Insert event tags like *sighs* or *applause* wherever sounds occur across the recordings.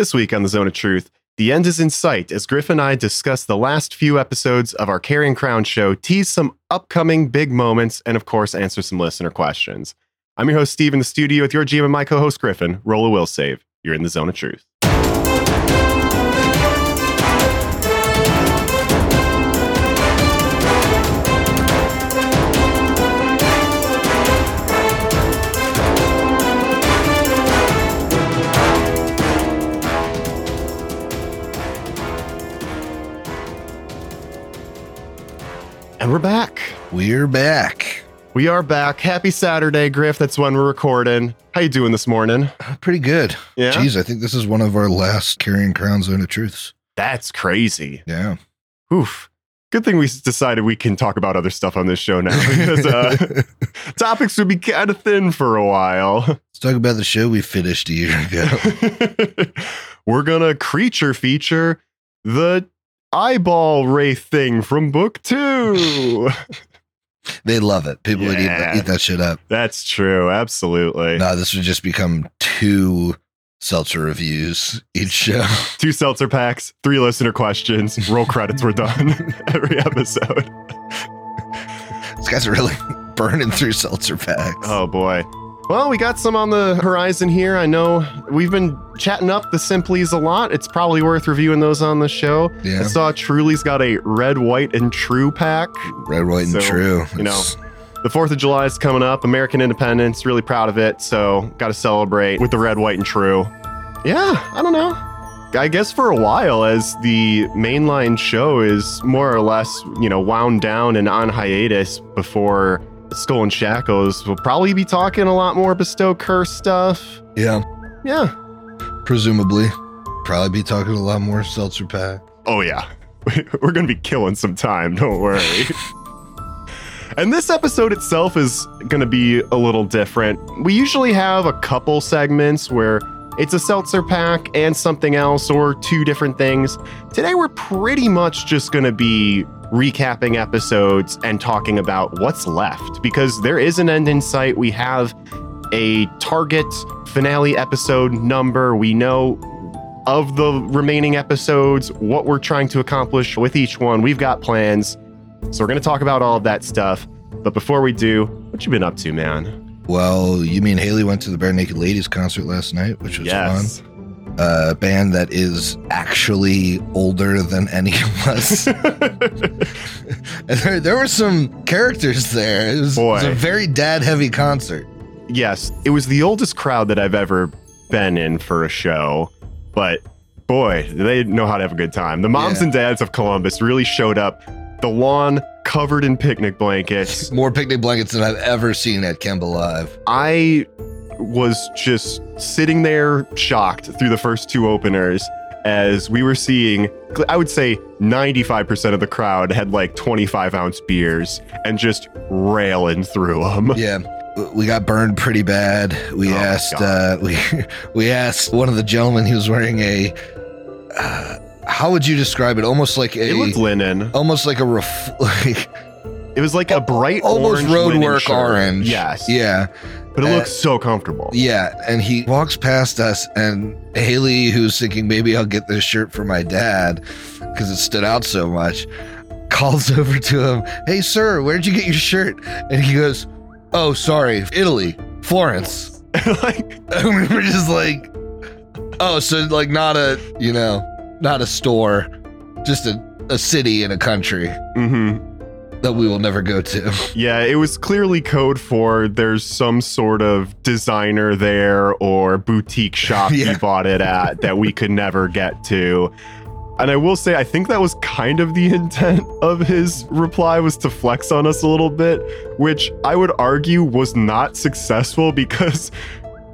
This week on the Zone of Truth, the end is in sight as Griff and I discuss the last few episodes of our Carrion Crown show, tease some upcoming big moments, and of course, answer some listener questions. I'm your host, Steve, in the studio with your GM and my co host, Griffin. Roll a will save. You're in the Zone of Truth. And we're back. We're back. We are back. Happy Saturday, Griff. That's when we're recording. How you doing this morning? Uh, Pretty good. Yeah. Jeez, I think this is one of our last carrion crown zone of truths. That's crazy. Yeah. Oof. Good thing we decided we can talk about other stuff on this show now because uh, *laughs* topics would be kind of thin for a while. Let's talk about the show we finished a year ago. *laughs* we're gonna creature feature the eyeball wraith thing from book two. *laughs* they love it. People would eat that, eat that shit up. That's true. Absolutely. No, this would just become two seltzer reviews each show. *laughs* Two seltzer packs, three listener questions, roll credits, we're done *laughs* every episode. These guys are really burning through seltzer packs. Oh boy. Well, we got some on the horizon here. I know we've been chatting up the Simplies a lot. It's probably worth reviewing those on the show. I yeah. saw Truly's got a red, white, and true pack. Red, white, and true. you know, It's- The 4th of July is coming up, American Independence, really proud of it. So, got to celebrate with the red, white, and true. Yeah, I don't know. I guess for a while, as the mainline show is more or less, you know, wound down and on hiatus before Skull and Shackles, we'll probably be talking a lot more Bestow Curse stuff. yeah. Yeah. Presumably. Probably be talking a lot more seltzer pack. Oh, yeah. *laughs* We're going to be killing some time. Don't worry. and this episode itself is going to be a little different. We usually have a couple segments where it's a seltzer pack and something else or two different things. Today, we're pretty much just going to be recapping episodes and talking about what's left because there is an end in sight. We have a target finale episode number. We know of the remaining episodes, what we're trying to accomplish with each one. We've got plans. So we're going to talk about all of that stuff. But before we do, what you been up to, man? Well, you mean Haley went to the Barenaked Ladies concert last night, which was yes. fun. A band that is actually older than any of us. *laughs* there, there were some characters there. It was, it was a very dad heavy concert. yes, it was the oldest crowd that I've ever been in for a show. But boy, they know how to have a good time. The moms Yeah. and dads of Columbus really showed up. The lawn covered in picnic blankets. More picnic blankets than I've ever seen at Kemba Live. I was just sitting there shocked through the first two openers as we were seeing, I would say 95% of the crowd had like 25 ounce beers and just railing through them. Yeah. We got burned pretty bad. We Oh, asked uh, *laughs* we we asked one of the gentlemen he was wearing a uh, how would you describe it? Almost like a It looked linen. almost like a ref- *laughs* like It was like a bright almost orange linen roadwork shirt. orange. Yes. Yeah. But it Uh, looks so comfortable. Yeah. And he walks past us and Haley, who's thinking maybe I'll get this shirt for my dad because it stood out so much, calls *laughs* over to him, Hey sir, where'd you get your shirt? And he goes, Oh, sorry, Italy, Florence. *laughs* like, And we were just like, Oh, so like not a you know, not a store, just a, a city in a country mhm. That we will never go to. Yeah, it was clearly code for there's some sort of designer there or boutique shop *laughs* Yeah. he bought it at that we could never get to. And I will say, I think that was kind of the *laughs* intent of his reply was to flex on us a little bit, which I would argue was not successful *laughs* because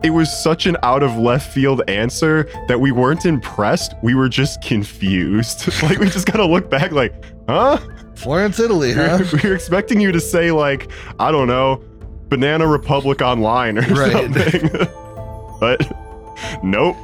it was such an out of left field answer that we weren't impressed. We were just confused. like we just gotta look back like, huh? Florence, Italy, huh? were, *laughs* we were expecting you to say like I don't know, Banana Republic Online or Right. something, *laughs* but nope.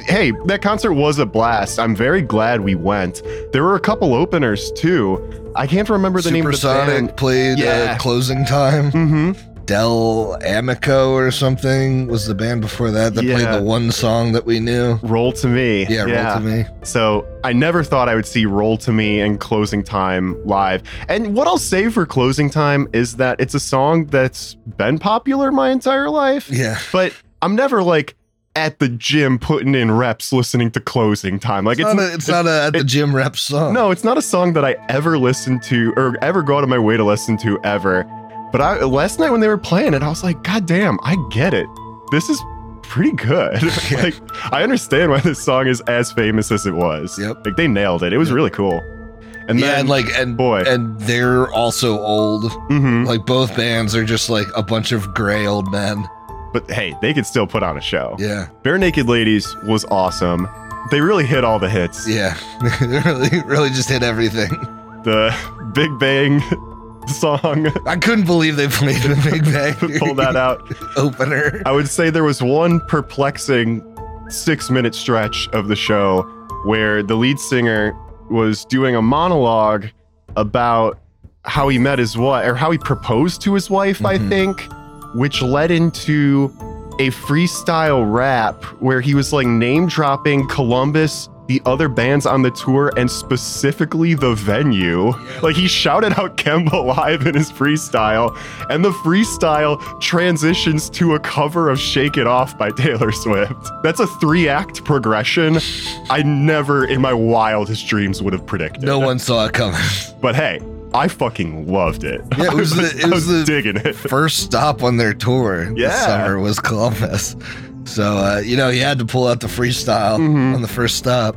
Hey, that concert was a blast. I'm very glad we went. There were a couple openers too. I can't remember the name of the Supersonic band. played Yeah. closing time. Mm-hmm. Del Amico or something was the band before that that Yeah. played the one song that we knew. Roll to me. Yeah, roll to me. So I never thought I would see Roll to Me and Closing Time live. And what I'll say for Closing Time is that it's a song that's been popular my entire life, Yeah. but I'm never like at the gym putting in reps listening to Closing Time. Like It's, it's, not, a, it's not a at the it- gym rep song. no, it's not a song that I ever listen to or ever go out of my way to listen to ever. But I last night when they were playing it, I was like, God damn, I get it. This is pretty good. *laughs* *laughs* Like I understand why this song is as famous as it was. Yep. Like they nailed it. It was Yep. really cool. And yeah, then and like and boy. and they're also old. mhm. Like both bands are just like a bunch of gray old men. but hey, they could still put on a show. Yeah, Barenaked Ladies was awesome. They really hit all the hits. yeah. *laughs* They really, really just hit everything. The Big Bang song, I couldn't believe they *laughs* played the Big Bang. *laughs* pull that out. opener. I would say there was one perplexing six minute stretch of the show where the lead singer was doing a monologue about how he met his wife or how he proposed to his wife, I Mhm. think, which led into a freestyle rap where he was like name dropping Columbus, the other bands on the tour, and specifically the venue. Like he shouted out Kemba live in his freestyle, and the freestyle transitions to a cover of Shake It Off by Taylor Swift. That's a three act progression I never in my wildest dreams would have predicted. No one saw it coming. But hey, I fucking loved it. Yeah, it *laughs* I was the- it I was the- digging it. First stop on their tour this Yeah. summer was Columbus. So uh, you know, he had to pull out the freestyle Mhm. on the first stop.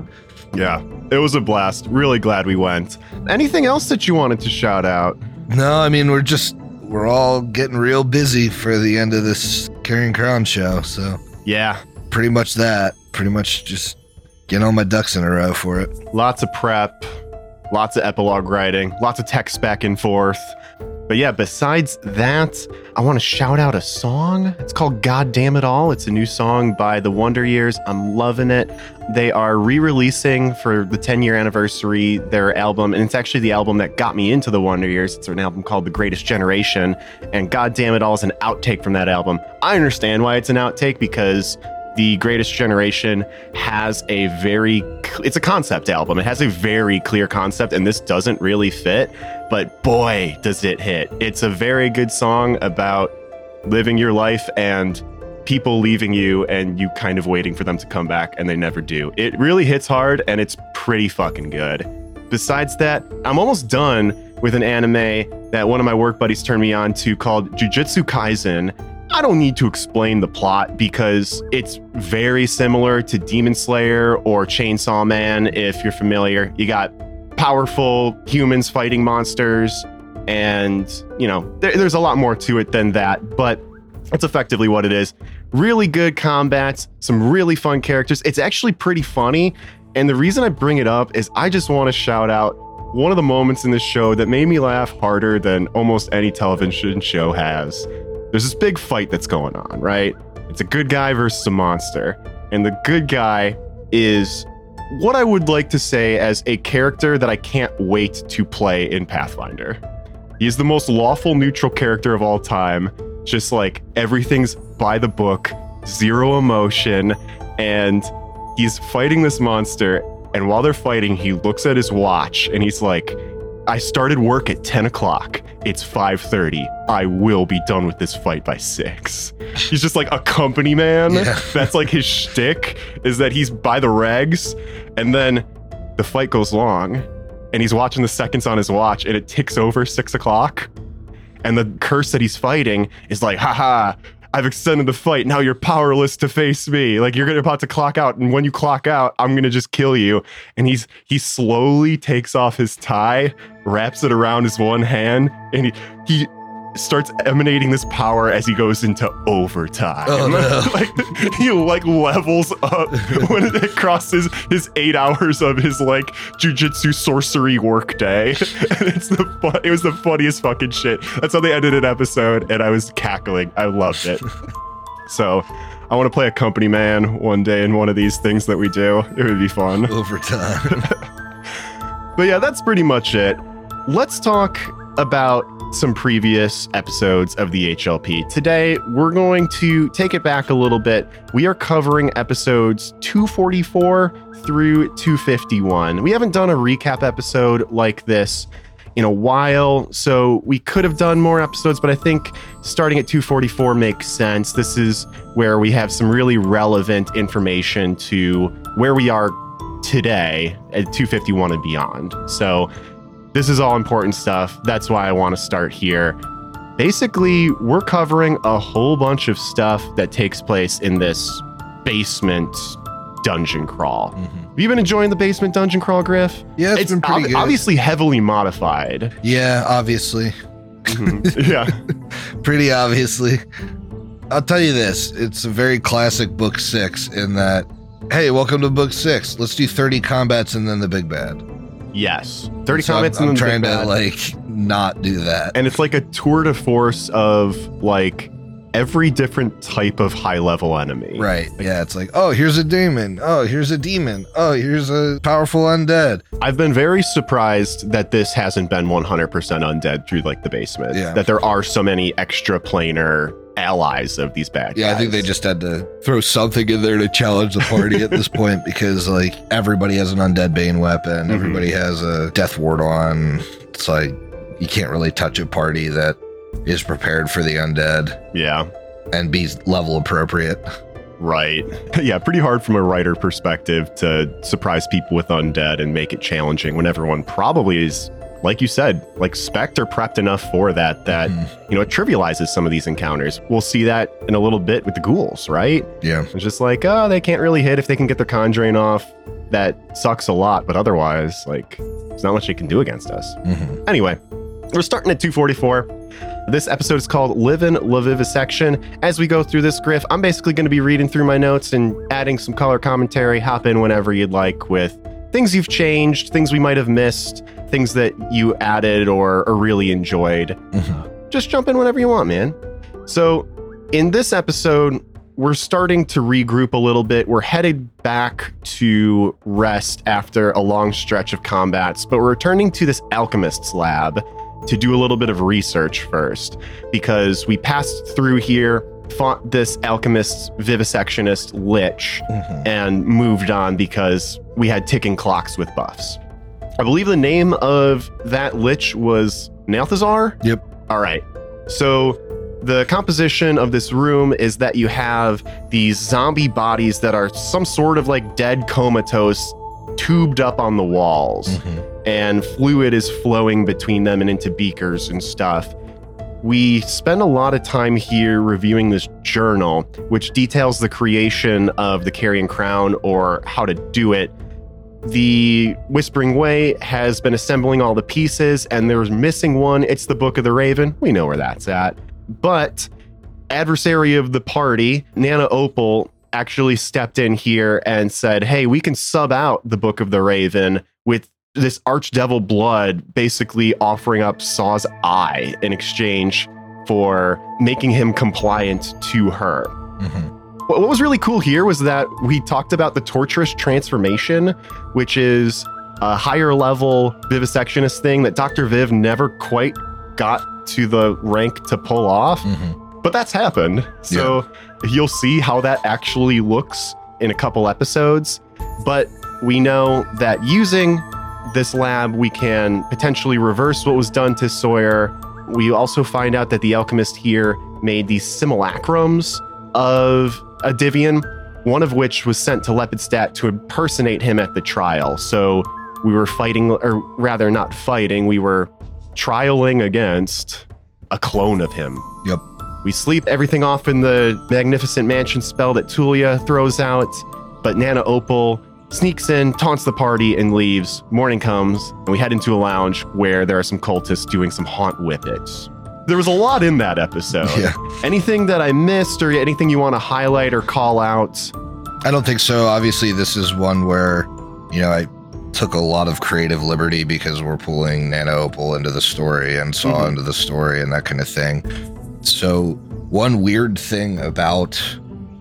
Yeah, it was a blast. Really glad we went. Anything else that you wanted to shout out? No, I mean we're just we're all getting real busy for the end of this Carrion Crown show. So Yeah, pretty much that. Pretty much just getting all my ducks in a row for it. lots of prep, lots of epilogue writing, lots of text back and forth. But yeah, besides that, I want to shout out a song. It's called God Damn It All. It's a new song by the Wonder Years. I'm loving it. They are re releasing for the 10 year anniversary their album, and it's actually the album that got me into the Wonder Years. It's an album called The Greatest Generation, and God Damn It All is an outtake from that album. I understand why it's an outtake because the greatest generation has a very it's a concept album it has a very clear concept and this doesn't really fit but boy does it hit. It's a very good song about living your life and people leaving you and you kind of waiting for them to come back and they never do. It really hits hard and it's pretty fucking good. Besides that i'm almost done with an anime that one of my work buddies turned me on to called jujutsu kaisen. I don't need to explain the plot because it's very similar to Demon Slayer or Chainsaw Man if you're familiar. You got powerful humans fighting monsters, and, you know, there, there's a lot more to it than that, but that's effectively what it is. Really good combat, some really fun characters. It's actually pretty funny. And the reason I bring it up is I just want to shout out one of the moments in this show that made me laugh harder than almost any television show has there's this big fight that's going on, right? It's a good guy versus a monster. And the good guy is what I would like to say as a character that I can't wait to play in Pathfinder. He's the most lawful neutral character of all time. Just like everything's by the book, zero emotion, and he's fighting this monster. And while they're fighting, he looks at his watch and he's like, I started work at 10 o'clock. It's 5:30. I will be done with this fight by six. He's just like a company man. Yeah. *laughs* That's like his shtick, is that he's by the regs, and then the fight goes long, and he's watching the seconds on his watch, and it ticks over six o'clock. And the curse that he's fighting is like, haha, I've extended the fight. Now you're powerless to face me. Like you're gonna about to clock out, and when you clock out, I'm gonna just kill you. And he's he slowly takes off his tie, wraps it around his one hand, and he he starts emanating this power as he goes into overtime. Oh, no. *laughs* like he like levels up *laughs* when it crosses his eight hours of his like jujitsu sorcery work day. *laughs* and it's the fun, it was the funniest fucking shit. That's how they ended an episode, and I was cackling. I loved it. so I want to play a company man one day in one of these things that we do. It would be fun. Overtime. But yeah, that's pretty much it. Let's talk about some previous episodes of the HLP. Today, we're going to take it back a little bit. We are covering episodes 244 through 251. We haven't done a recap episode like this in a while, so we could have done more episodes, but I think starting at 244 makes sense. This is where we have some really relevant information to where we are today at 251 and beyond. So, this is all important stuff. That's why I want to start here. Basically, we're covering a whole bunch of stuff that takes place in this basement dungeon crawl. Have you been enjoying the basement dungeon crawl, Griff? Yeah, it's been pretty ob- good. obviously heavily modified. Yeah, obviously. Mhm. *laughs* yeah. Pretty obviously. I'll tell you this it's a very classic book six in that, hey, welcome to book six. Let's do 30 combats and then the big bad. Yes. 30 So I'm- comments I'm, the trying to like not do that. and it's like a tour de force of like every different type of high level enemy. Right. Yeah. It's like, oh, here's a demon. Oh, here's a demon. Oh, here's a powerful undead. I've been very surprised that this hasn't been 100% undead through like the basement. Yeah. That there are so many extra planar allies of these bad Yeah, I think they just had to throw something in there to challenge the party at this point because like everybody has an undead bane weapon, Mhm. everybody has a death ward on. It's like you can't really touch a party that is prepared for the undead Yeah. and be level appropriate. Right. *laughs* yeah, pretty hard from a writer perspective to surprise people with undead and make it challenging when everyone probably is like you said, like Spectre prepped enough for that that Mhm. you know it trivializes some of these encounters. We'll see that in a little bit with the ghouls, right? Yeah. It's just like, oh, they can't really hit if they can get their con drain off. That sucks a lot, but otherwise, like, there's not much they can do against us. Mhm. Anyway, we're starting at 244. This episode is called Livin' La Vivisection. As we go through this griff, I'm basically going to be reading through my notes and adding some color commentary. Hop in whenever you'd like with things you've changed, things we might have missed, things that you added or, or really enjoyed Mhm. just jump in whenever you want, man. So, in this episode, we're starting to regroup a little bit. We're headed back to rest after a long stretch of combats, but we're returning to this alchemist's lab to do a little bit of research first because we passed through here, fought this alchemist's vivisectionist lich, Mhm. and moved on because we had ticking clocks with buffs. I believe the name of that lich was Nalthazar. Yep. All right. So the composition of this room is that you have these zombie bodies that are some sort of like dead comatose tubed up on the walls Mhm. and fluid is flowing between them and into beakers and stuff. We spend a lot of time here reviewing this journal, which details the creation of the Carrion Crown or how to do it. The Whispering Way has been assembling all the pieces, and there's missing one. It's the Book of the Raven. We know where that's at. But adversary of the party, Nana Opal, actually stepped in here and said, Hey, we can sub out the Book of the Raven with this archdevil blood basically offering up Saw's eye in exchange for making him compliant to her. Mhm. What was really cool here was that we talked about the torturous transformation, which is a higher level vivisectionist thing that Dr. Viv never quite got to the rank to pull off Mhm. but that's happened. So you'll see how that actually looks in a couple episodes. But we know that using this lab, we can potentially reverse what was done to Sawyer. We also find out that the alchemist here made these simulacrums of Adivion, one of which was sent to Lepidstadt to impersonate him at the trial. So we were fighting, or rather, not fighting, we were trialing against a clone of him. Yep. We sleep everything off in the magnificent mansion spell that Tulia throws out, but Nana Opal sneaks in, taunts the party, and leaves. Morning comes, and we head into a lounge where there are some cultists doing some haunt whippets. There was a lot in that episode. Yeah. Anything that I missed, or anything you want to highlight or call out? I don't think so. Obviously, this is one where, you know, I took a lot of creative liberty because we're pulling Nana Opal into the story and Saw Mhm. into the story and that kind of thing. So, one weird thing about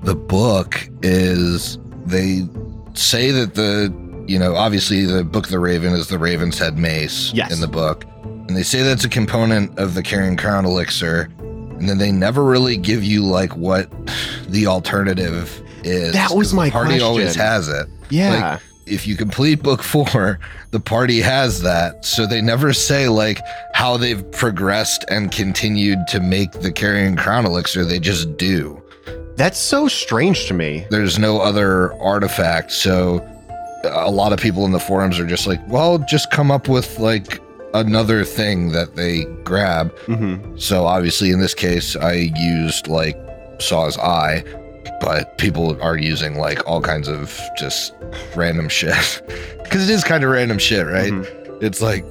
the book is they say that the, you know, obviously the Book of the Raven is the Raven's Head mace Yes. in the book. And they say that's a component of the Carrion Crown elixir. And then they never really give you like what the alternative is. That was my the party always has it. Yeah. If you complete book four, the party has that. So they never say like how they've progressed and continued to make the Carrion Crown elixir. They just do. That's so strange to me. There's no other artifact. So uh, a lot of people in the forums are just like, well, just come up with like another thing that they grab. hmm So obviously in this case, I used like Saw's Eye, but people are using like all kinds of just random shit. *laughs* Because it is kind of random shit, right? Mhm. It's like,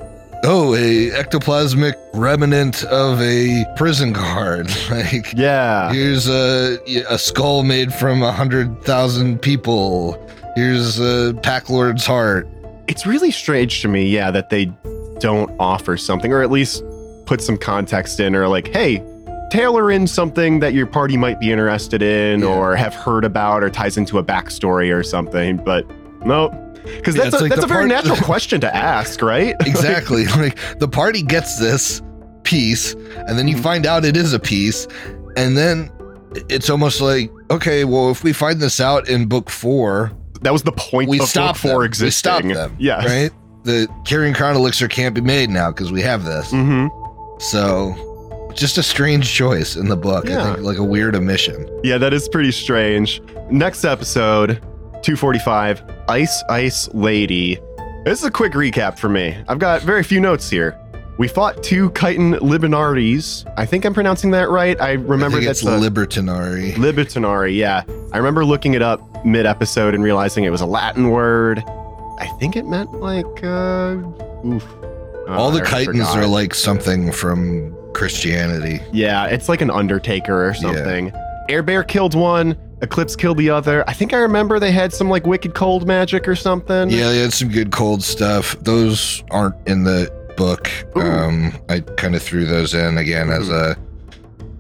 oh, a ectoplasmic remnant of a prison guard. *laughs* like, Yeah. here's a, a skull made from a hundred thousand people. Here's a pack lord's heart. It's really strange to me, yeah, that they don't offer something or at least put some context in or like, hey, tailor in something that your party might be interested in Yeah. or have heard about or ties into a backstory or something. But no, because that's, it's a, like that's a very part- natural *laughs* question to ask, right? *laughs* Exactly. *laughs* like the party gets this piece, and then you Mhm. find out it is a piece, and then it's almost like, okay, well, if we find this out in book four, that was the point we of stop book four them. existing. We stop them. Yeah. Right? The carrion crown elixir can't be made now because we have this. hmm So just a strange choice in the book. I Yeah. think like a weird omission. Yeah, that is pretty strange. Next episode, 245, Ice Ice Lady. This is a quick recap for me. I've got very few notes here. We fought two Kyton Libinares. I think I'm pronouncing that right. I remember I that's it's Libertinari. Libitinari, yeah. I remember looking it up mid-episode and realizing it was a Latin word. I think it meant like uh oof. Oh, All the forgot. are like something from Christianity. Yeah, it's like an Undertaker or something. Air Bear killed one, Eclipse killed the other. I think I remember they had some like wicked cold magic or something. Yeah, they had some good cold stuff. Those aren't in the book. Ooh. Um, I kind of threw those in again as a.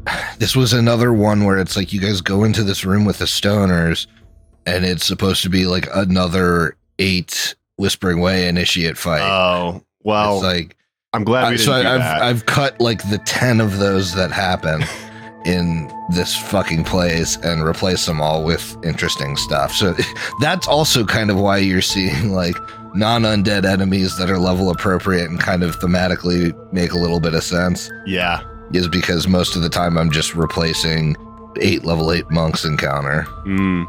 *sighs* This was another one where it's like you guys go into this room with the stoners, and it's supposed to be like another eight Whispering Way initiate fight. Oh, well, it's like I'm glad we I- didn't so do I, I've that. I've cut like the ten of those that happen *laughs* in this fucking place and replace them all with interesting stuff. So *laughs* that's also kind of why you're seeing like non-undead enemies that are level appropriate and kind of thematically make a little bit of sense. yeah. Is because most of the time I'm just replacing eight level eight monks encounter. Mm.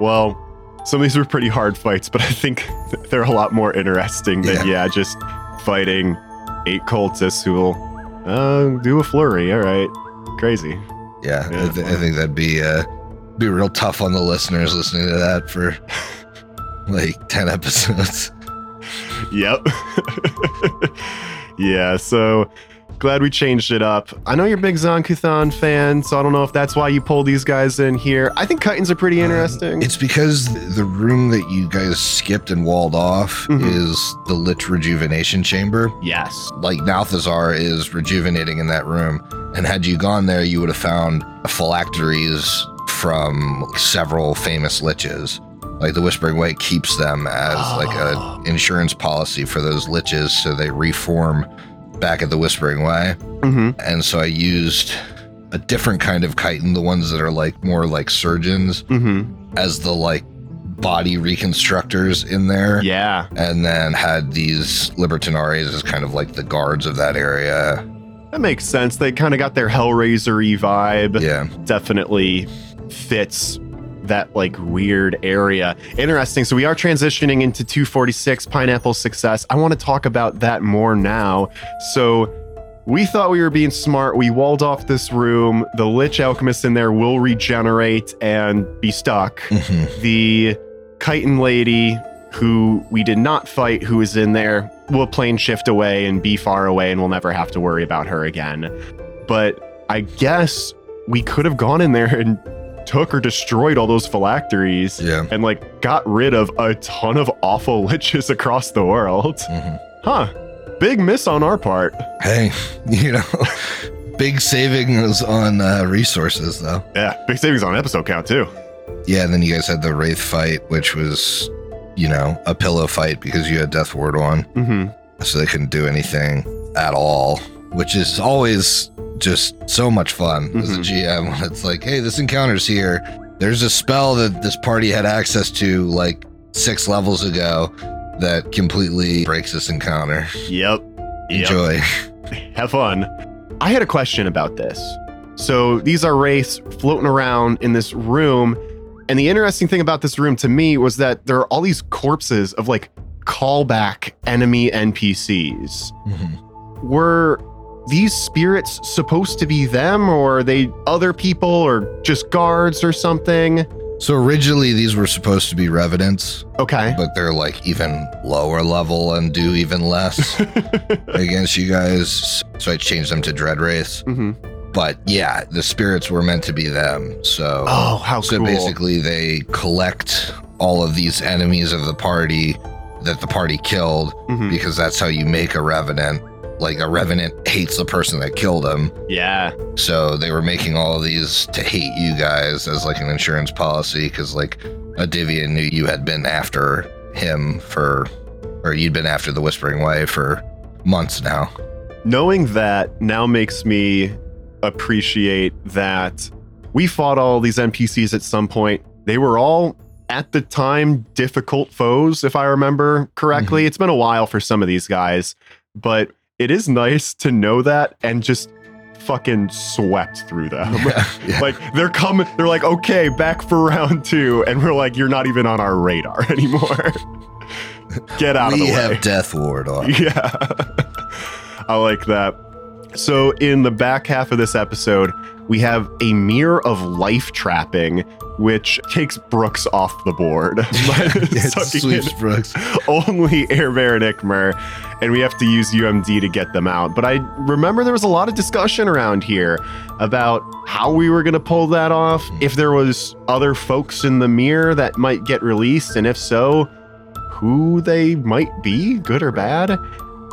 Well, some of these were pretty hard fights, but I think they're a lot more interesting than yeah, just fighting eight cultists who will uh, do a flurry. All right, crazy. Yeah, I, th- I think that'd be uh, be real tough on the listeners listening to that for *laughs* like ten episodes. Yep. *laughs* yeah, so glad we changed it up. I know you're a big Zon-Kuthon fan, so I don't know if that's why you pulled these guys in here. I think Kytons are pretty interesting. Um, It's because the room that you guys skipped and walled off Mhm. is the Lich Rejuvenation Chamber. yes. Like Nalthazar is rejuvenating in that room. And had you gone there, you would have found phylacteries from several famous liches. Like the Whispering Way keeps them as like an insurance policy for those liches so they reform back at the Whispering Way. hmm And so I used a different kind of chitin, the ones that are like more like surgeons hmm as the like body reconstructors in there Yeah. and then had these libertinaries as kind of like the guards of that area That makes sense. They kind of got their Hellraiser vibe. yeah Definitely fits that like weird area. Interesting. So we are transitioning into 246 Pineapple Success. I want to talk about that more now. So we thought we were being smart. We walled off this room. The Lich Alchemist in there will regenerate and be stuck. Mhm. The kyton lady who we did not fight who is in there will plane shift away and be far away and we'll never have to worry about her again but i guess we could have gone in there and took or destroyed all those phylacteries yeah. and like got rid of a ton of awful *laughs* liches across the world. Mhm. huh. Big miss on our part. Hey *laughs* you know *laughs* big savings on uh, resources though. Yeah big savings on episode count too. Yeah and then you guys had the wraith fight which was you know a pillow fight because you had death ward on. Mm-hmm. So they couldn't do anything at all, which is always just so much fun as a. GM. *laughs* It's like, hey, this encounter's here. There's a spell that this party had access to like six levels ago that completely breaks this encounter. Yep. Yep. Enjoy. *laughs* Have fun. I had a question about this. So these are wraiths floating around in this room. And the interesting thing about this room to me was that there are all these corpses of like callback enemy NPCs. Mhm. Were these spirits supposed to be them, or are they other people, or just guards or something? So originally these were supposed to be revenants, Okay. but they're like even lower level and do even less *laughs* against you guys. So I changed them to dread wraiths. hmm But yeah, the spirits were meant to be them. So Oh, how so cool. basically they collect all of these enemies of the party that the party killed Mhm. because that's how you make a revenant. Like a revenant hates the person that killed him. Yeah. So they were making all of these to hate you guys as like an insurance policy because like Adivia knew you had been after him for, or you'd been after the Whispering Way for months now. Knowing that now makes me appreciate that we fought all these NPCs at some point. They were all at the time difficult foes, if I remember correctly. Mm-hmm. It's been a while for some of these guys, but it is nice to know that and just fucking swept through them. *laughs* Yeah, yeah. like they're coming, they're like, okay, back for round two, and we're like, you're not even on our radar *laughs* anymore. Get out we of the way. We have Death Ward on. *laughs* Yeah. I like that. So, in the back half of this episode, we have a mirror of life trapping, which takes Brooks off the board. *laughs* *laughs* it Brooks. *laughs* only Air Baron Ikmer, and we have to use UMD to get them out. But I remember there was a lot of discussion around here about how we were going to pull that off, hmm. if there was other folks in the mirror that might get released, and if so, who they might be, good or bad.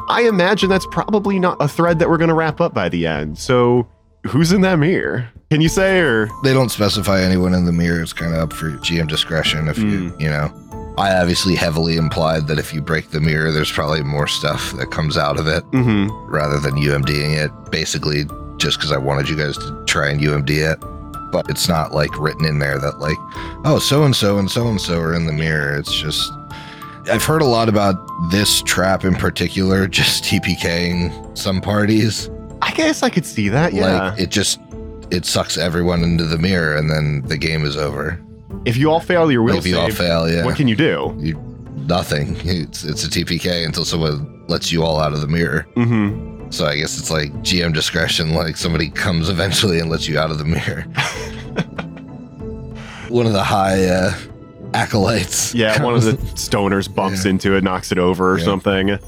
I imagine that's probably not a thread that we're going to wrap up by the end. So, who's in that mirror? Can you say or They don't specify anyone in the mirror. It's kind of up for GM discretion. If you, Mm. you know, I obviously heavily implied that if you break the mirror, there's probably more stuff that comes out of it Mhm. rather than UMDing it. Basically, just because I wanted you guys to try and UMD it. But it's not like written in there that, like, oh, so and so and so and so are in the mirror. It's just, I've heard a lot about this trap in particular, just TPKing some parties. I guess I could see that. Yeah. Like, it just, it sucks everyone into the mirror and then the game is over. if you all fail your will Like, if you all fail, yeah. what can you do? you nothing. It's it's a TPK until someone lets you all out of the mirror. Mm-hmm. So I guess it's like GM discretion. Like somebody comes *laughs* eventually and lets you out of the mirror. *laughs* One of the high uh, acolytes. Yeah, *laughs* one of the stoners bumps Yeah. into it, knocks it over or Yeah. something.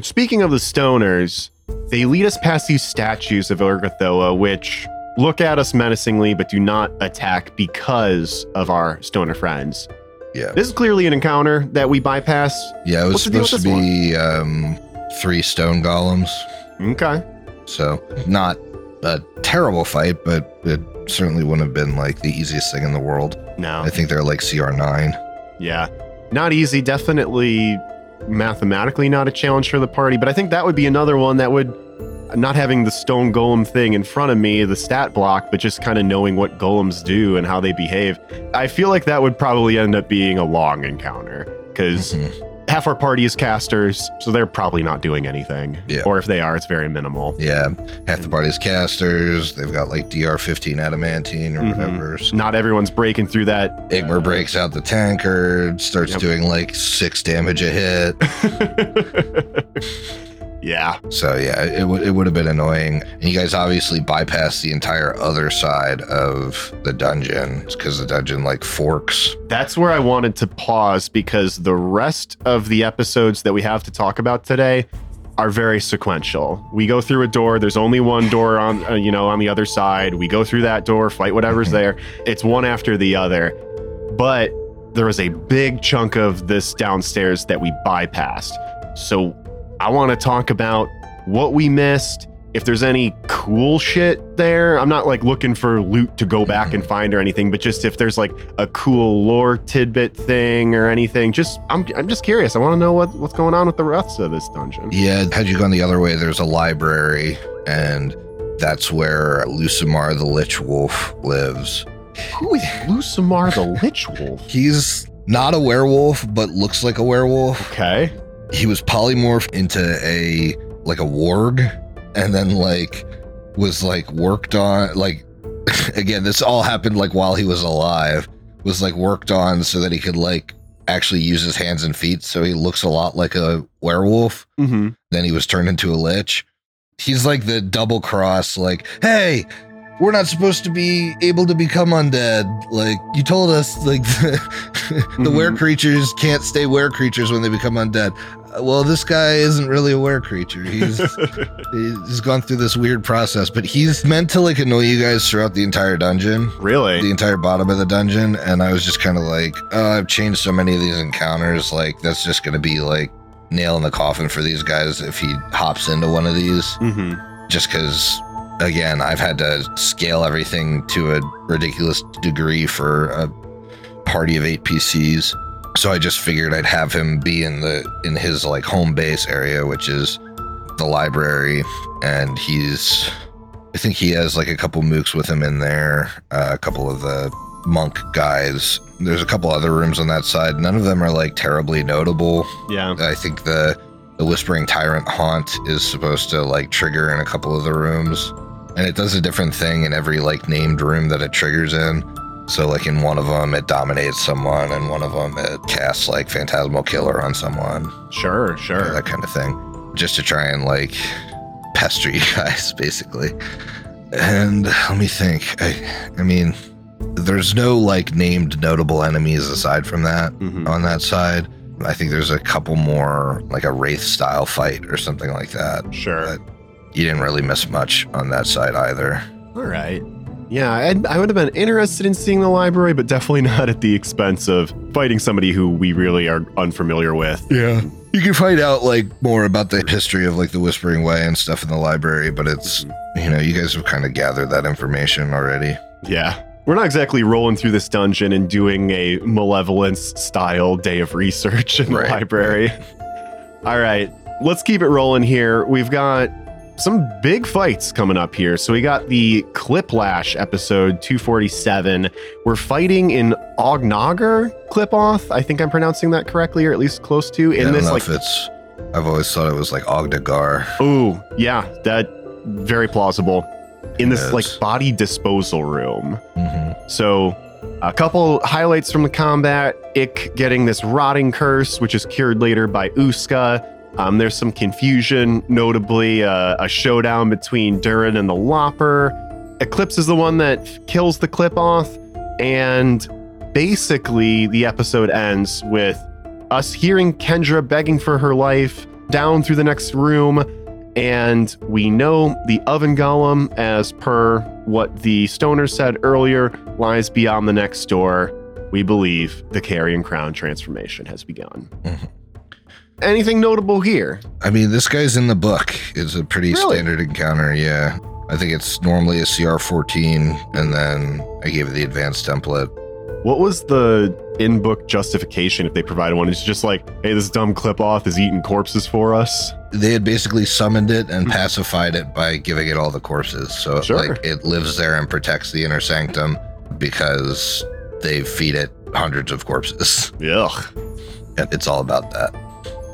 Speaking of the stoners, they lead us past these statues of Urgathoa, which look at us menacingly but do not attack because of our stoner friends. Yeah. This is clearly an encounter that we bypass. Yeah, it was supposed to be um, three stone golems. Okay. So not a terrible fight, but it certainly wouldn't have been like the easiest thing in the world. No. I think they're like CR9. Yeah. Not easy. Definitely mathematically not a challenge for the party, but I think that would be another one that would not having the stone golem thing in front of me, the stat block, but just kind of knowing what golems do and how they behave. I feel like that would probably end up being a long encounter because Mhm. Half our party is casters, so they're probably not doing anything. Yeah. Or if they are, it's very minimal. Yeah, half the party's casters. They've got like DR15 adamantine or Mhm. whatever. So Not everyone's breaking through that. Igmar breaks out the tankard, starts Yep. doing like six damage a hit. *laughs* yeah. So yeah, it would it would have been annoying. And you guys obviously bypassed the entire other side of the dungeon because the dungeon like forks. That's where I wanted to pause because the rest of the episodes that we have to talk about today are very sequential. We go through a door, there's only one door on uh, you know on the other side. We go through that door, fight whatever's there. It's one after the other. But there was a big chunk of this downstairs that we bypassed. So I want to talk about what we missed if there's any cool shit there. I'm not like looking for loot to go back and find or anything, but just if there's like a cool lore tidbit thing or anything. Just I'm I'm just curious. I want to know what what's going on with the rest of this dungeon. Yeah, had you gone the other way, there's a library, and that's where Lucimar the Lich Wolf lives. Who is Lucimar the Lich Wolf? He's not a werewolf, but looks like a werewolf. Okay. He was polymorphed into a like a warg, and then like was like worked on like *laughs* again, this all happened like while he was alive. Was like worked on so that he could like actually use his hands and feet, so he looks a lot like a werewolf. Mm-hmm. Then he was turned into a lich. He's like the double cross, like, hey, we're not supposed to be able to become undead. Like, you told us, like, *laughs* the, *laughs* the Mhm. were creatures can't stay were creatures when they become undead. Well, this guy isn't really a were creature. He's *laughs* he's gone through this weird process, but he's meant to like annoy you guys throughout the entire dungeon Really, the entire bottom of the dungeon and i was just kind of like oh i've changed so many of these encounters like that's just gonna be like nail in the coffin for these guys if he hops into one of these Mm-hmm. just because again i've had to scale everything to a ridiculous degree for a party of eight pcs so i just figured i'd have him be in the in his like home base area which is the library and he's i think he has like a couple mooks with him in there uh, a couple of the monk guys there's a couple other rooms on that side none of them are like terribly notable Yeah. I think the the whispering tyrant haunt is supposed to like trigger in a couple of the rooms, and it does a different thing in every like named room that it triggers in. So like in one of them it dominates someone, and one of them it casts like phantasmal killer on someone, Sure. Sure. that kind of thing, just to try and like *laughs* pester you guys basically. And let me think. I I mean, there's no like named notable enemies aside from that Mhm. on that side. I think there's a couple more, like a Wraith style fight or something like that. Sure. But you didn't really miss much on that side either. All right. Yeah, I'd, I would have been interested in seeing the library, but definitely *laughs* not at the expense of fighting somebody who we really are unfamiliar with. Yeah. You can find out like more about the history of like the Whispering Way and stuff in the library, but it's, you know, you guys have kind of gathered that information already. Yeah. We're not exactly rolling through this dungeon and doing a malevolence style day of research in Right, the library. All right, let's keep it rolling here. We've got some big fights coming up here. So we got the Cliplash episode 247. We're fighting in Ognagar Qlippoth. I think I'm pronouncing that correctly, or at least close to. In don't this like if it's, I've always thought it was like Ogdegar. Ooh, yeah, that very plausible. In this Yes. like body disposal room. Mm-hmm. So, a couple highlights from the combat Ick getting this rotting curse, which is cured later by Uska. Um, there's some confusion, notably uh, a showdown between Durin and the Lopper. Eclipse is the one that kills the qlippoth, and basically the episode ends with us hearing Kendra begging for her life down through the next room, and we know the oven golem, as per what the stoner said earlier, lies beyond the next door. We believe the carrion crown transformation has begun. Mhm. Anything notable here? I mean, this guy's in the book. It's a pretty Really? standard encounter. Yeah. I think it's normally a CR 14, and then I gave it the advanced template. What was the in book justification if they provided one? It's just like, hey, this dumb qlippoth is eating corpses for us. They had basically summoned it and Hmm. pacified it by giving it all the corpses. So Sure. like it lives there and protects the inner sanctum because they feed it hundreds of corpses. Ugh, And it's all about that.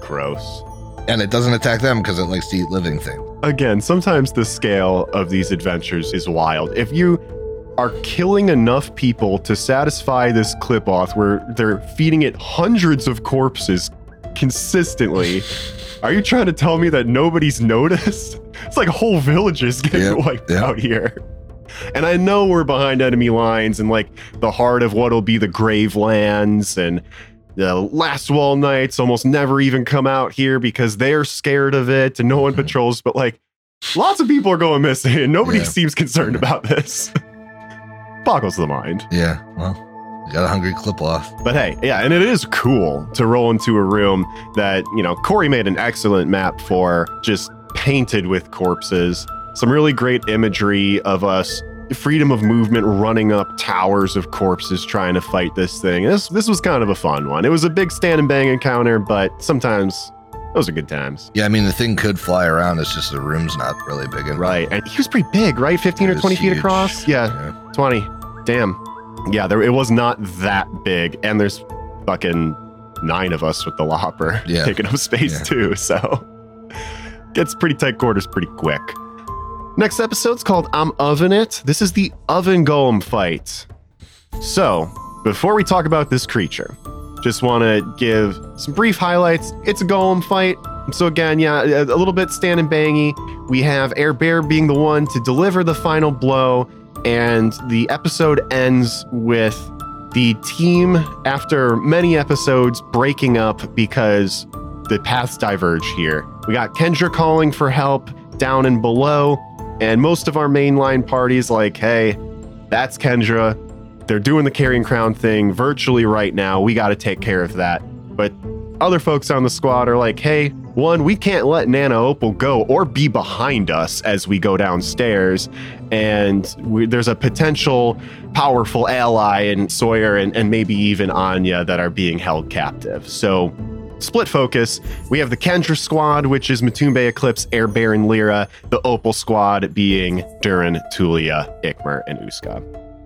Gross. And it doesn't attack them because it likes to eat living things. Again, sometimes the scale of these adventures is wild. If you are killing enough people to satisfy this qlippoth where they're feeding it hundreds of corpses consistently, *laughs* are you trying to tell me that nobody's noticed? *laughs* It's like whole villages getting Yep, *laughs* wiped yep. out here. And I know we're behind enemy lines and like the heart of what'll be the Gravelands and the Last Wall Knights almost never even come out here because they're scared of it and no one Mhm. patrols. But like lots of people are going missing and nobody Yeah. seems concerned about this. *laughs* Boggles the mind. Yeah. Well, you got a hungry qlippoth. But hey, yeah, and it is cool to roll into a room that, you know, Corey made an excellent map for, just painted with corpses. Some really great imagery of us freedom of movement running up towers of corpses trying to fight this thing. This this was kind of a fun one. It was a big stand and bang encounter, but sometimes those are good times. Yeah, I mean the thing could fly around. It's just the room's not really big enough. Right. And he was pretty big, right? 15 It or 20 feet huge. across? Yeah, Yeah. 20. Damn. Yeah, there it was not that big. And there's fucking nine of us with the lopper Yeah. *laughs* taking up space Yeah. too. So gets pretty tight quarters pretty quick. Next episode's called I'm Oven It. This is the oven golem fight. So, before we talk about this creature, just want to give some brief highlights. It's a golem fight. So, again, yeah, a little bit stand and bangy. We have Air Bear being the one to deliver the final blow, and the episode ends with the team, after many episodes, breaking up because the paths diverge here. We got Kendra calling for help down and below, and most of our mainline parties like, hey, that's Kendra. They're doing the Carrion Crown thing virtually right now. We got to take care of that. But other folks on the squad are like, hey, one, we can't let Nana Opal go or be behind us as we go downstairs. And we, there's a potential powerful ally in Sawyer and, and maybe even Anya that are being held captive. So, split focus. We have the Kendra squad, which is Matumbe Eclipse, Air Baron Lyra, the Opal squad being Durin, Tulia, Ikmer, and Uska.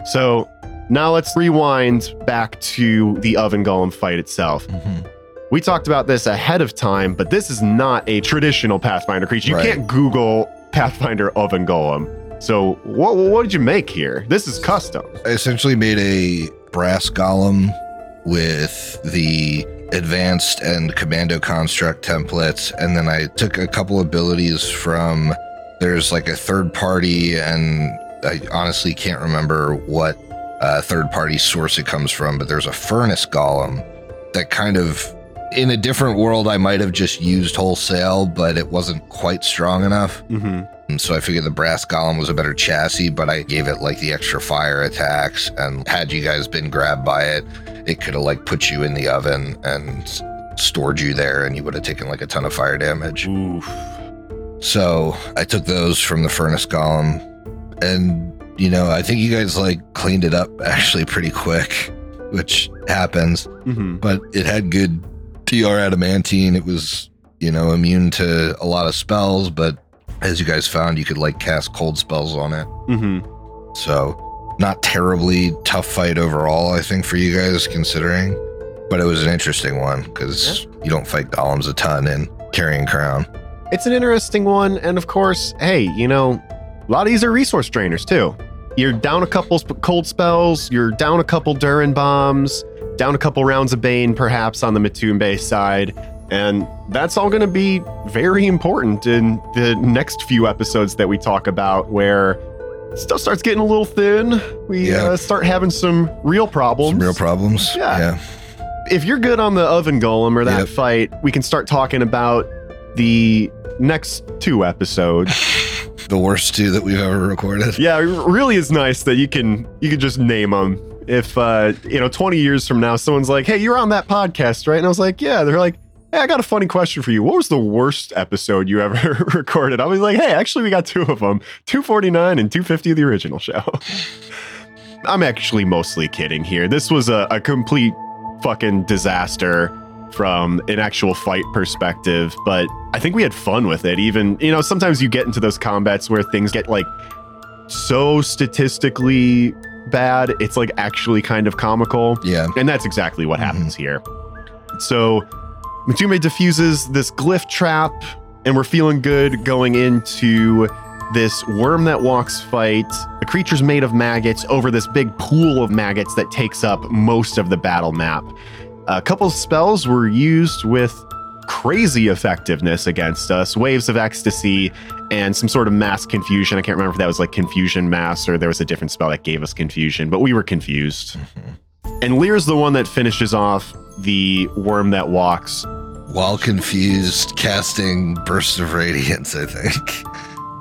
So, now let's rewind back to the Oven Golem fight itself. Mhm. We talked about this ahead of time, but this is not a traditional Pathfinder creature. You Right. can't Google Pathfinder Oven Golem. So, what, what did you make here? This is custom. I essentially made a brass golem with the advanced and commando construct templates, and then I took a couple abilities from. There's like a third party, and I honestly can't remember what uh, third party source it comes from, but there's a furnace golem that kind of. In a different world, I might have just used wholesale, but it wasn't quite strong enough. Mm-hmm. And so I figured the brass golem was a better chassis, but I gave it like the extra fire attacks. And had you guys been grabbed by it, it could have like put you in the oven and stored you there, and you would have taken like a ton of fire damage. Oof. So I took those from the furnace golem, and you know I think you guys like cleaned it up actually pretty quick, which happens. Mm-hmm. But it had good DR adamantine. It was you know immune to a lot of spells, but as you guys found, you could like cast cold spells on it. Mm-hmm. So, not terribly tough fight overall, I think, for you guys considering. But it was an interesting one because you don't fight golems a ton in Carrion Crown. It's an interesting one. And of course, hey, you know, a lot of these are resource drainers too. You're down a couple sp- cold spells, you're down a couple Durin bombs, down a couple rounds of Bane, perhaps on the Matumbe side. And that's all going to be very important in the next few episodes that we talk about, where stuff starts getting a little thin. We Yeah. uh, start having some real problems. Some real problems. Yeah. if you're good on the oven golem or that Yep. fight, we can start talking about the next two episodes. *laughs* The worst two that we've ever recorded. yeah, it really is nice that you can you can just name them. If uh, you know, 20 years from now, someone's like, "Hey, you're on that podcast, right?" And I was like, "Yeah." They're like, "Hey, I got a funny question for you. What was the worst episode you ever *laughs* recorded?" I was like, "Hey, actually, we got two of them: 249 and 250 of the original show." *laughs* I'm actually mostly kidding here. This was a, a complete fucking disaster from an actual fight perspective, but I think we had fun with it. Even, you know, sometimes you get into those combats where things get like so statistically bad, it's like actually kind of comical. Yeah. And that's exactly what mm-hmm. happens here. So Matumbe diffuses this glyph trap, and we're feeling good going into this worm that walks fight. The creature's made of maggots over this big pool of maggots that takes up most of the battle map. A couple spells were used with crazy effectiveness against us waves of ecstasy and some sort of mass confusion. I can't remember if that was like confusion mass or there was a different spell that gave us confusion, but we were confused. Mm-hmm. And Lyra's the one that finishes off the worm that walks. While confused, casting bursts of Radiance, I think.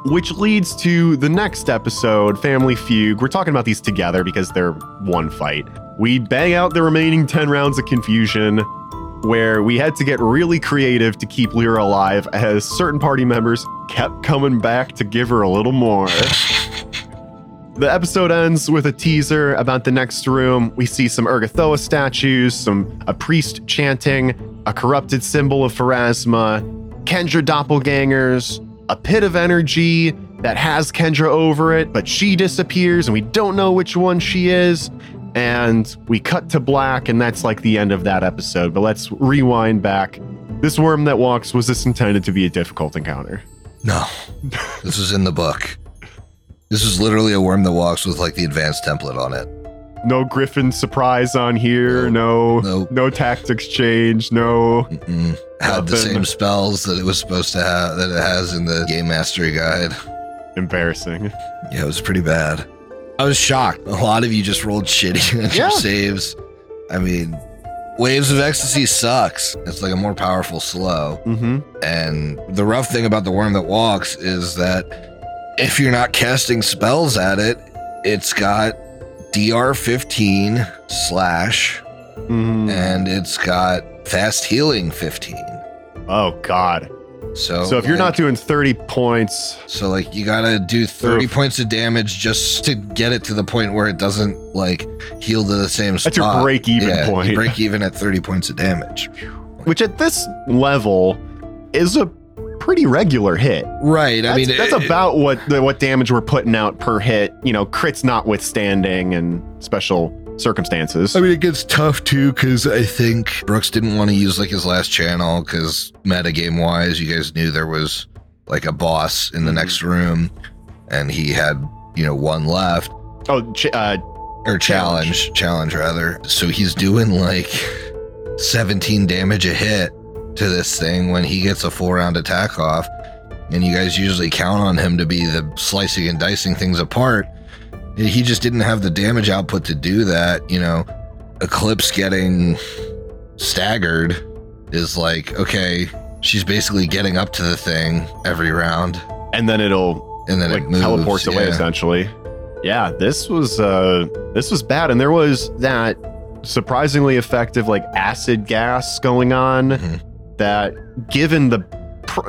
which leads to the next episode, Family Fugue. We're talking about these together because they're one fight. We bang out the remaining 10 rounds of confusion. where we had to get really creative to keep Lyra alive as certain party members kept coming back to give her a little more. *laughs* The episode ends with a teaser about the next room. We see some Urgathoa statues, some a priest chanting, a corrupted symbol of Pharasma, Kendra doppelgangers, a pit of energy that has Kendra over it, but she disappears and we don't know which one she is. And we cut to black, and that's like the end of that episode. But let's rewind back. This worm that walks, was this intended to be a difficult encounter? No, this was in the book. This is literally a worm that walks with like the advanced template on it. No Griffin surprise on here, no No. no tactics change, no Mm-mm. Had the same spells that it was supposed to have that it has in the game mastery guide. embarrassing. Yeah, it was pretty bad. I was shocked. A lot of you just rolled shitty *laughs* on Yeah. your saves. I mean, Waves of Ecstasy sucks. It's like a more powerful slow. Mm-hmm. And the rough thing about the worm that walks is that if you're not casting spells at it, it's got DR 15 slash mm and it's got fast healing 15. Oh God. So, So if you're not doing 30 points, So like you gotta do 30 Oof. points of damage just to get it to the point where it doesn't like heal to the same spot. That's your break-even yeah, you point. break even at 30 points of damage. which at this level is a pretty regular hit. Right. I That's, mean that's it- about what the, what damage we're putting out per hit. You know, crits notwithstanding and special circumstances. I mean, it gets tough too because I think Brooks didn't want to use like his last channel because metagame wise, you guys knew there was like a boss in the Mhm. next room, and he had you know one left oh, ch- uh, or challenge, challenge rather. So he's doing like 17 damage a hit to this thing when he gets a full round attack off. And you guys usually count on him to be the slicing and dicing things apart. He just didn't have the damage output to do that. You know, Eclipse getting staggered is like, okay, she's basically getting up to the thing every round. and then it'll And then like it moves. teleports away essentially. Yeah, this was uh this was bad, and there was that surprisingly effective like acid gas going on Mhm. That, given the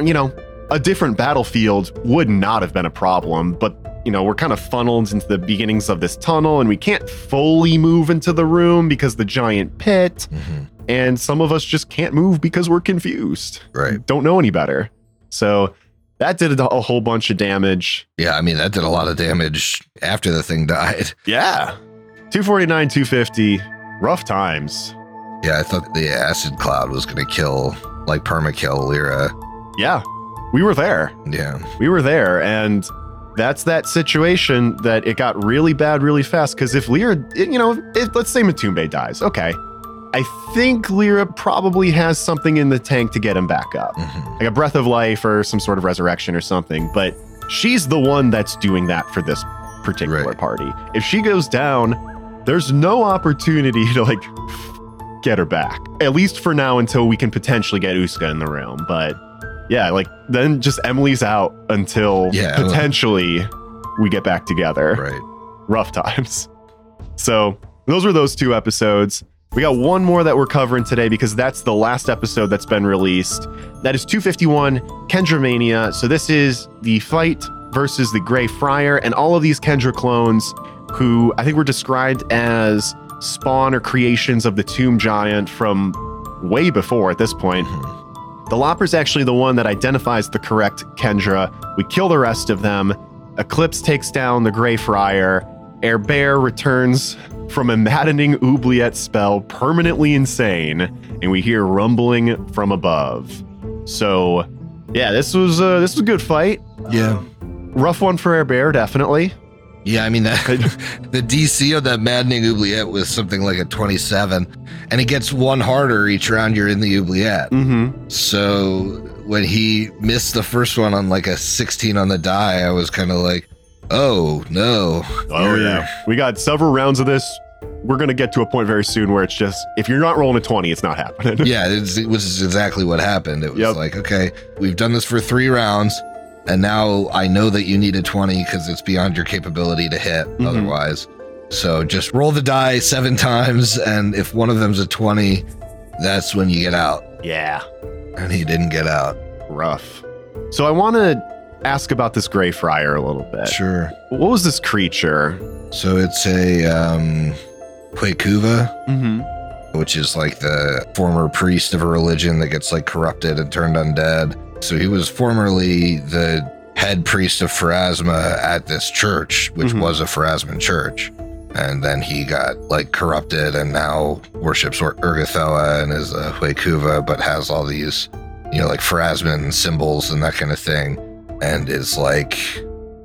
you know a different battlefield, would not have been a problem. But you know we're kind of funneled into the beginnings of this tunnel, and we can't fully move into the room because the giant pit, Mhm. and some of us just can't move because we're confused, Right. don't know any better. So that did a a whole bunch of damage. Yeah, I mean, that did a lot of damage after the thing died. *laughs* Yeah. 249, 250. Rough times. Yeah, I thought the acid cloud was going to kill, like permakill Lyra. Yeah. We were there. Yeah. We were there. And that's that situation that it got really bad really fast. Because if Lyra, it- you know, if, let's say Matumbe dies. Okay. I think Lyra probably has something in the tank to get him back up. Mhm. Like a breath of life or some sort of resurrection or something. But she's the one that's doing that for this particular Right. party. If she goes down, there's no opportunity *laughs* to like get her back. At least for now until we can potentially get Uska in the room. But yeah, like then just Emily's out until Yeah. potentially we get back together. Right. Rough times. So those were those two episodes. We got one more that we're covering today because that's the last episode that's been released. That is 251 Kendra Mania. So this is the fight versus the Grey Friar and all of these Kendra clones who I think were described as spawn or creations of the Tomb Giant from way before at this point. Mhm. The Lopper's actually the one that identifies the correct Kendra. We kill the rest of them. Eclipse takes down the Grey Friar. Air Bear returns from a maddening oubliette spell, permanently insane, and we hear rumbling from above. So, yeah, this was uh, this was a good fight. Yeah. Rough one for Air Bear, definitely. Yeah, I mean that *laughs* the DC of that maddening oubliette was something like a 27, and it gets one harder each round you're in the oubliette. Mm-hmm. So when he missed the first one on like a 16 on the die, I was kind of like, oh no. Oh yeah, we got several rounds of this. We're gonna get to a point very soon where it's just if you're not rolling a twenty, it's not happening. *laughs* yeah, it was exactly what happened. It was Yep. like, okay, we've done this for three rounds, and now I know that you need a 20 because it's beyond your capability to hit Mhm. otherwise. So just roll the die seven *laughs* times, and if one of them's a 20, that's when you get out. Yeah, And he didn't get out. rough. So I want to ask about this Grey Friar a little bit. Sure. What was this creature? So it's a um Huecuva, Mm-hmm. which is like the former priest of a religion that gets like corrupted and turned undead. So he was formerly the head priest of Pharasma at this church, which Mhm. was a Pharasman church. And then he got like corrupted and now worships Ur- Urgathoa and is a Huecuva, but has all these, you know, like Pharasman symbols and that kind of thing. And is like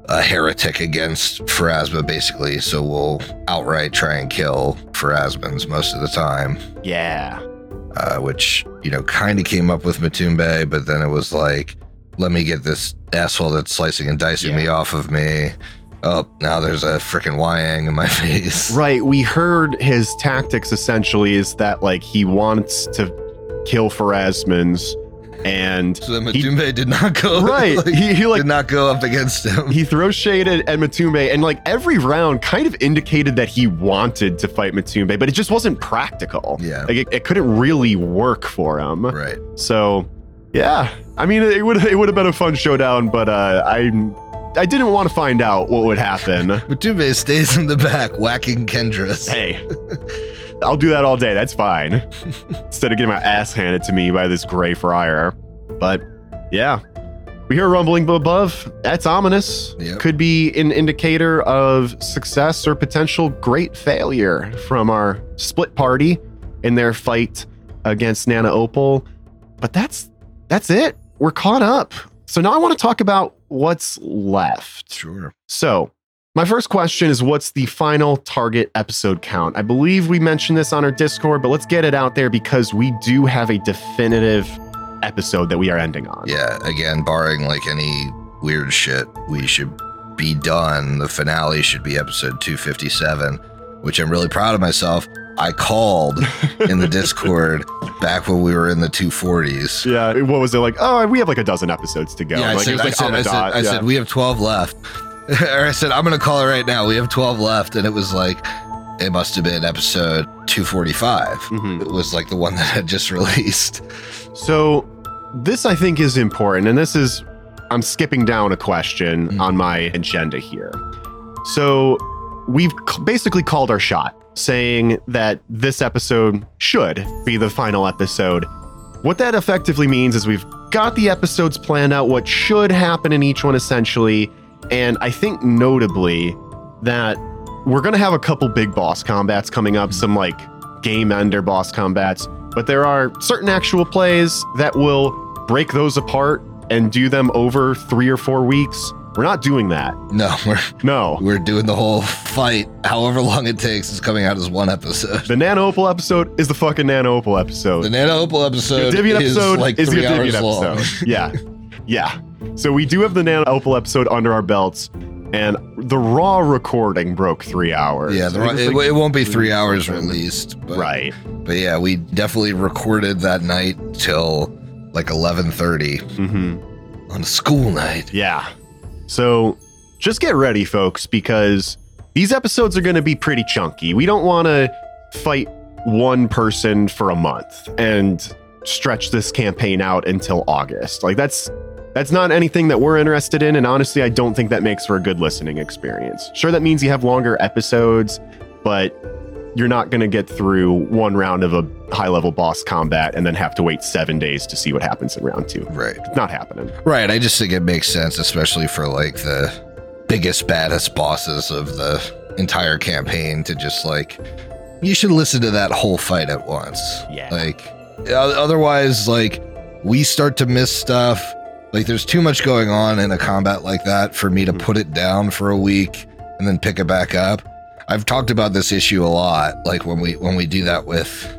a heretic against Pharasma, basically. So we'll outright try and kill Pharasmans most of the time, Yeah. Uh, which, you know, kind of came up with Matumbe, but then it was like, let me get this asshole that's slicing and dicing me off of me. Oh, now there's a freaking Wayang in my *laughs* face. Right. We heard his tactics essentially is that like he wants to kill Pharasmans and So then He- Matumbe did not go. *laughs* right. like, he, he like did not go up against him. he throws shade at, at Matumbe and like every round kind of indicated that he wanted to fight Matumbe, but it just wasn't practical. Yeah. Like it, it couldn't really work for him. right. So yeah. I mean it would it would have been a fun showdown, but uh I I didn't want to find out what would happen. *laughs* Matumbe stays in the back whacking Kendras. hey. *laughs* I'll do that all day. That's fine. *laughs* Instead of getting my ass handed to me by this gray friar. But yeah. We hear rumbling above. That's ominous. Yep. Could be an indicator of success or potential great failure from our split party in their fight against Nana Opal. But that's that's it. We're caught up. So now I want to talk about what's left. Sure. So, my first question is what's the final target episode count? I believe we mentioned this on our Discord, but let's get it out there because we do have a definitive episode that we are ending on. Yeah, again, barring like any weird shit, we should be done. The finale should be episode 257, which I'm really proud of myself. I called in the *laughs* Discord back when we were in the 240s. Yeah, what was it like? Oh, we have like a dozen episodes to go. Yeah, I like, said, it was I like said, I said. I yeah. said, we have 12 left. Or *laughs* I said, I'm going to call it right now. We have 12 left. And it was like, it must have been episode 245. Mhm. It was like the one *laughs* that had just released. So, this I think is important, and this is I'm skipping down a question Mm. on my agenda here. So, we've basically called our shot, saying that this episode should be the final episode. What that effectively means is we've got the episodes planned out, what should happen in each one essentially, and I think notably that we're going to have a couple big boss combats coming up, some like game ender boss combats, but there are certain actual plays that will break those apart and do them over three or four weeks. We're not doing that. No, *laughs* we're, No. we're doing the whole fight, however long it takes. is coming out as one episode. The Nana Opal episode is the fucking Nana Opal episode. The Nana Opal The episode Divian is episode like is the three Divian hours long. episode. yeah. *laughs* Yeah. So we do have the Nana Opal episode under our belts, and the raw recording broke three hours. Yeah, the, it, think- it won't be three hours released, but, right. But yeah, we definitely recorded that night till like eleven thirty hmm on a school night. Yeah. So just get ready, folks, because these episodes are going to be pretty chunky. We don't want to fight one person for a month and stretch this campaign out until August. Like that's that's not anything that we're interested in and honestly I don't think that makes for a good listening experience. Sure that means you have longer episodes, but you're not going to get through one round of a high level boss combat and then have to wait 7 days to see what happens in round 2. Right. It's not happening. Right. I just think it makes sense, especially for like the biggest, baddest bosses of the entire campaign, to just like you should listen to that whole fight at once. Yeah. Like otherwise, like we start to miss stuff. Like there's too much going on in a combat like that for me to Mhm. put it down for a week and then pick it back up. I've talked about this issue a lot. Like when we when we do that with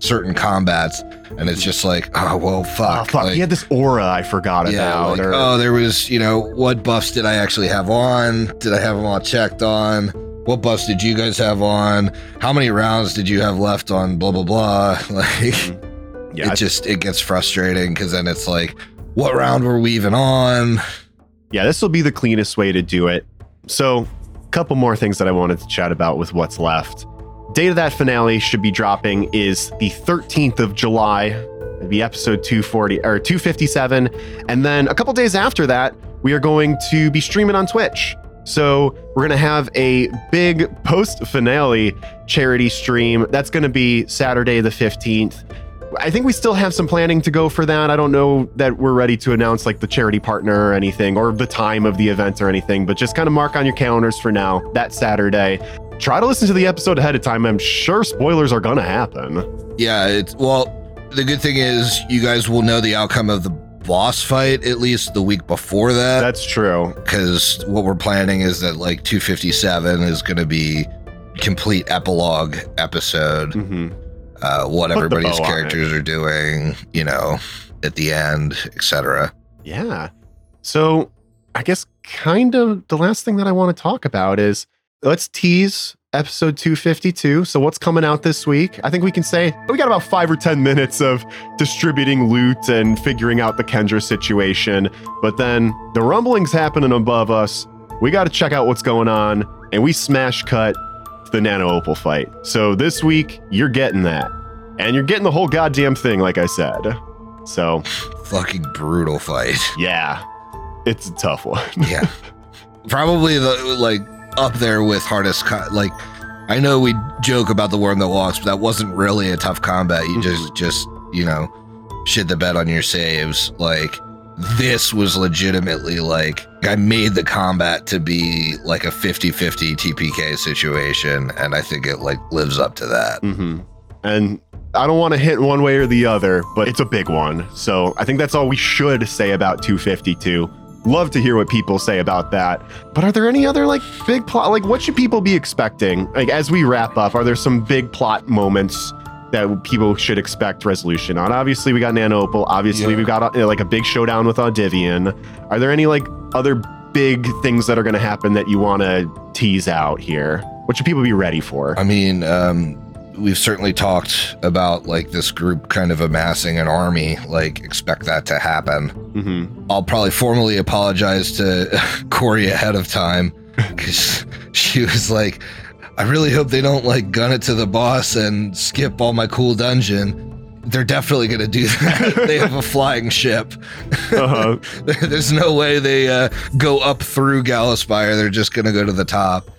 certain combats, and it's just like, oh well, Oh, fuck. fuck. Like, he had this aura I forgot yeah, about. like, or, oh, there was, you know, what buffs did I actually have on? Did I have them all checked on? What buffs did you guys have on? How many rounds did you have left on? Blah blah blah. *laughs* Like, mm-hmm. yeah, it just it gets frustrating because then it's like, what round were we even on? yeah, this will be the cleanest way to do it. So, a couple more things that I wanted to chat about with what's left. date of that finale should be dropping is the 13th of July. It'd be episode 240 or 257. And then a couple days after that, we are going to be streaming on Twitch. So we're going to have a big post finale charity stream. That's going to be Saturday the 15th. I think we still have some planning to go for that. I don't know that we're ready to announce like the charity partner or anything or the time of the event or anything, but just kind of mark on your calendars for now that Saturday. Try to listen to the episode ahead of time. I'm sure spoilers are going to happen. Yeah, it's well, the good thing is you guys will know the outcome of the boss fight at least the week before that. That's true. Because what we're planning is that like 257 is going to be complete epilogue episode. hmm Uh, what Put everybody's characters are doing, you know, at the end, etc. Yeah. So I guess kind of the last thing that I want to talk about is let's tease episode 252. So what's coming out this week? I think we can say we got about five or 10 minutes of distributing loot and figuring out the Kendra situation. But then the rumblings happening above us. We got to check out what's going on. And we smash cut the Nana Opal fight. So this week, you're getting that. And you're getting the whole goddamn thing, like I said. So Fucking brutal fight. yeah, it's a tough one. *laughs* Yeah. Probably the like up there with hardest co- like I know we joke about the worm that walks, but that wasn't really a tough combat. You mm-hmm. just just, you know, shit the bed on your saves. Like this was legitimately like I made the combat to be like a 50-50 TPK situation and I think it like lives up to that. hmm And I don't want to hit one way or the other, but it's a big one. So I think that's all we should say about 252. Love to hear what people say about that. But are there any other like big plot? Like, what should people be expecting? Like, as we wrap up, are there some big plot moments that people should expect resolution on? Obviously, we got Nana Opal. Obviously, Yeah. we've got uh, like a big showdown with Adivion. Are there any like other big things that are going to happen that you want to tease out here? What should people be ready for? I mean, um, we've certainly talked about like this group kind of amassing an army. Like, expect that to happen. hmm I'll probably formally apologize to *laughs* Corey ahead of time because *laughs* she was like, I really hope they don't like gun it to the boss and skip all my cool dungeon. They're definitely going to do *laughs* that. they have a flying ship. *laughs* Uh-huh. There's no way they uh, go up through Gallowspire. They're just going to go to the top.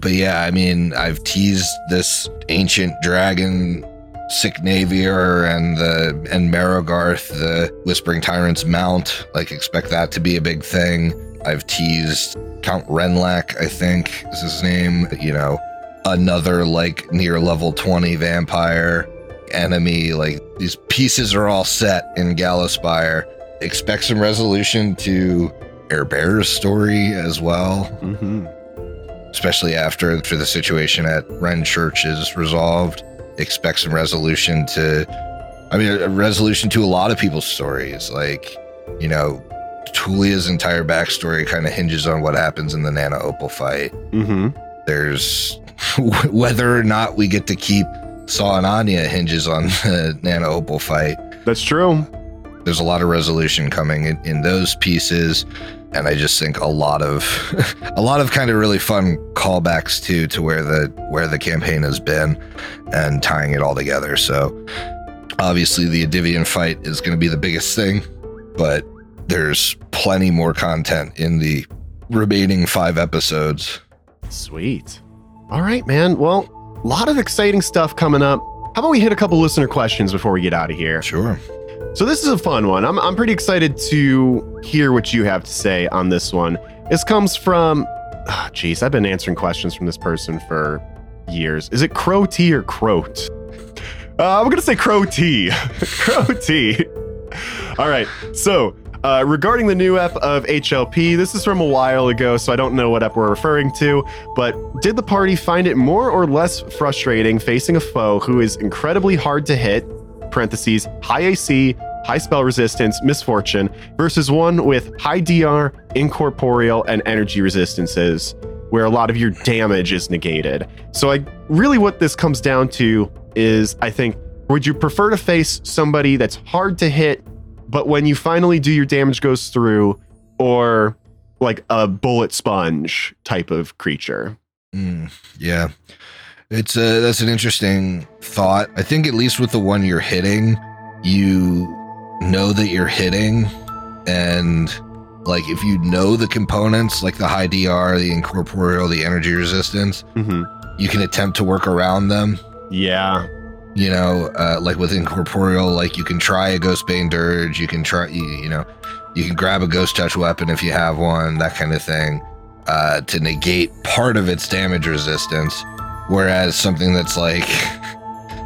But yeah, I mean, I've teased this ancient dragon Sicknavier and the and Marogarth, the Whispering Tyrant's mount. Like, expect that to be a big thing. I've teased Count Renlac, I think is his name. You know, another like near level 20 vampire enemy. Like these pieces are all set in Gallowspire. Expect some resolution to Air Bear's story as well, hmm especially after, after the situation at Renchurch is resolved. Expect some resolution to, I mean, a resolution to a lot of people's stories. Like, you know, Tulia's entire backstory kind of hinges on what happens in the Nana Opal fight. hmm There's *laughs* whether or not we get to keep Saw and Anya hinges on *laughs* the Nana Opal fight. That's true. There's a lot of resolution coming in, in those pieces, and I just think a lot of *laughs* a lot of kind of really fun callbacks to to where the where the campaign has been, and tying it all together. So obviously the Adivion fight is going to be the biggest thing, but there's plenty more content in the remaining five episodes. Sweet. All right, man. Well, a lot of exciting stuff coming up. How about we hit a couple listener questions before we get out of here? Sure. So this is a fun one. I'm I'm pretty excited to hear what you have to say on this one. This comes from *sighs* jeez, I've been answering questions from this person for years. Is it Crow T or Croat? Uh, I'm gonna say Crow T. *laughs* Crow T. All right. So uh, regarding the new ep of HLP, this is from a while ago, so I don't know what ep we're referring to. But did the party find it more or less frustrating facing a foe who is incredibly hard to hit? Parentheses high AC, high spell resistance, misfortune versus one with high DR, incorporeal, and energy resistances, where a lot of your damage is negated. So I really what this comes down to is I think would you prefer to face somebody that's hard to hit, but when you finally do your damage goes through, or like a bullet sponge type of creature? Mm, yeah. It's a that's an interesting thought. I think at least with the one you're hitting, you know that you're hitting, and like if you know the components, like the high DR, the incorporeal, the energy resistance, hmm you can attempt to work around them. Yeah. You know, uh, like with incorporeal, like you can try a ghostbane dirge, you can try, you, you know, you can grab a ghost touch weapon if you have one, that kind of thing, uh, to negate part of its damage resistance. Whereas something that's like *laughs*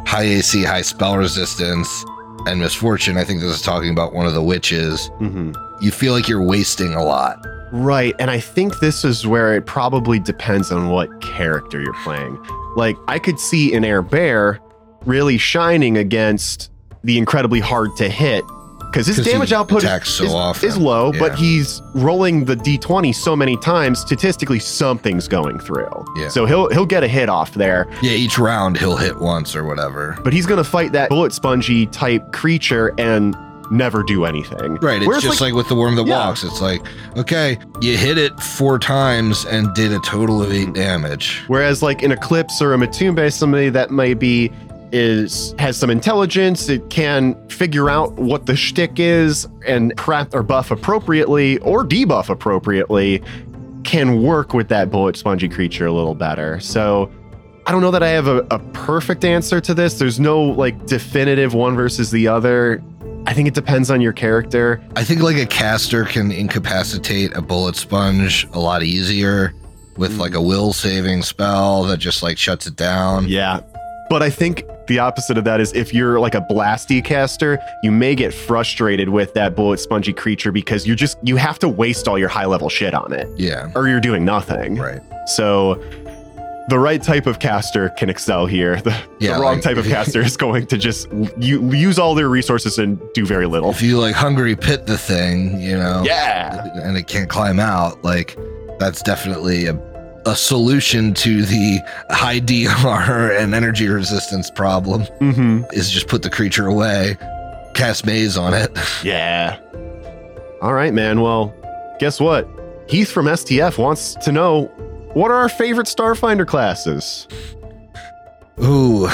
high AC, high spell resistance, and misfortune, I think this is talking about one of the witches. hmm You feel like you're wasting a lot. Right. And I think this is where it probably depends on what character you're playing. Like, I could see an Air Bear really shining against the incredibly hard to hit because his damage output attacks so is, often. is low, but he's rolling the d20 so many times, statistically, something's going through. Yeah. So he'll he'll get a hit off there, Yeah, each round he'll hit once or whatever. but he's gonna fight that bullet spongy type creature and never do anything. Right. It's Whereas, just like, with the worm that Yeah. walks. It's like, okay, you hit it four times and did a total of eight damage. Whereas like an Eclipse or a Matumbe, somebody that maybe is has some intelligence, it can figure out what the shtick is and prep or buff appropriately or debuff appropriately, can work with that bullet spongy creature a little better. So I don't know that I have a, a perfect answer to this. There's no like definitive one versus the other. I think it depends on your character. I think like a caster can incapacitate a bullet sponge a lot easier with like a will saving spell that just like shuts it down. Yeah. But I think the opposite of that is if you're like a blasty caster, you may get frustrated with that bullet spongy creature because you just you have to waste all your high level shit on it Yeah. or you're doing nothing. Right. So the right type of caster can excel here. The, Yeah, the wrong like- type of *laughs* caster is going to just you, use all their resources and do very little. If you like hungry pit the thing, you know, Yeah. and it can't climb out, like that's definitely a a solution to the high DR and energy resistance problem Mm-hmm. is just put the creature away, cast maze on it. *laughs* Yeah. All right, man. Well, guess what? Heath from STF wants to know what are our favorite Starfinder classes? Ooh,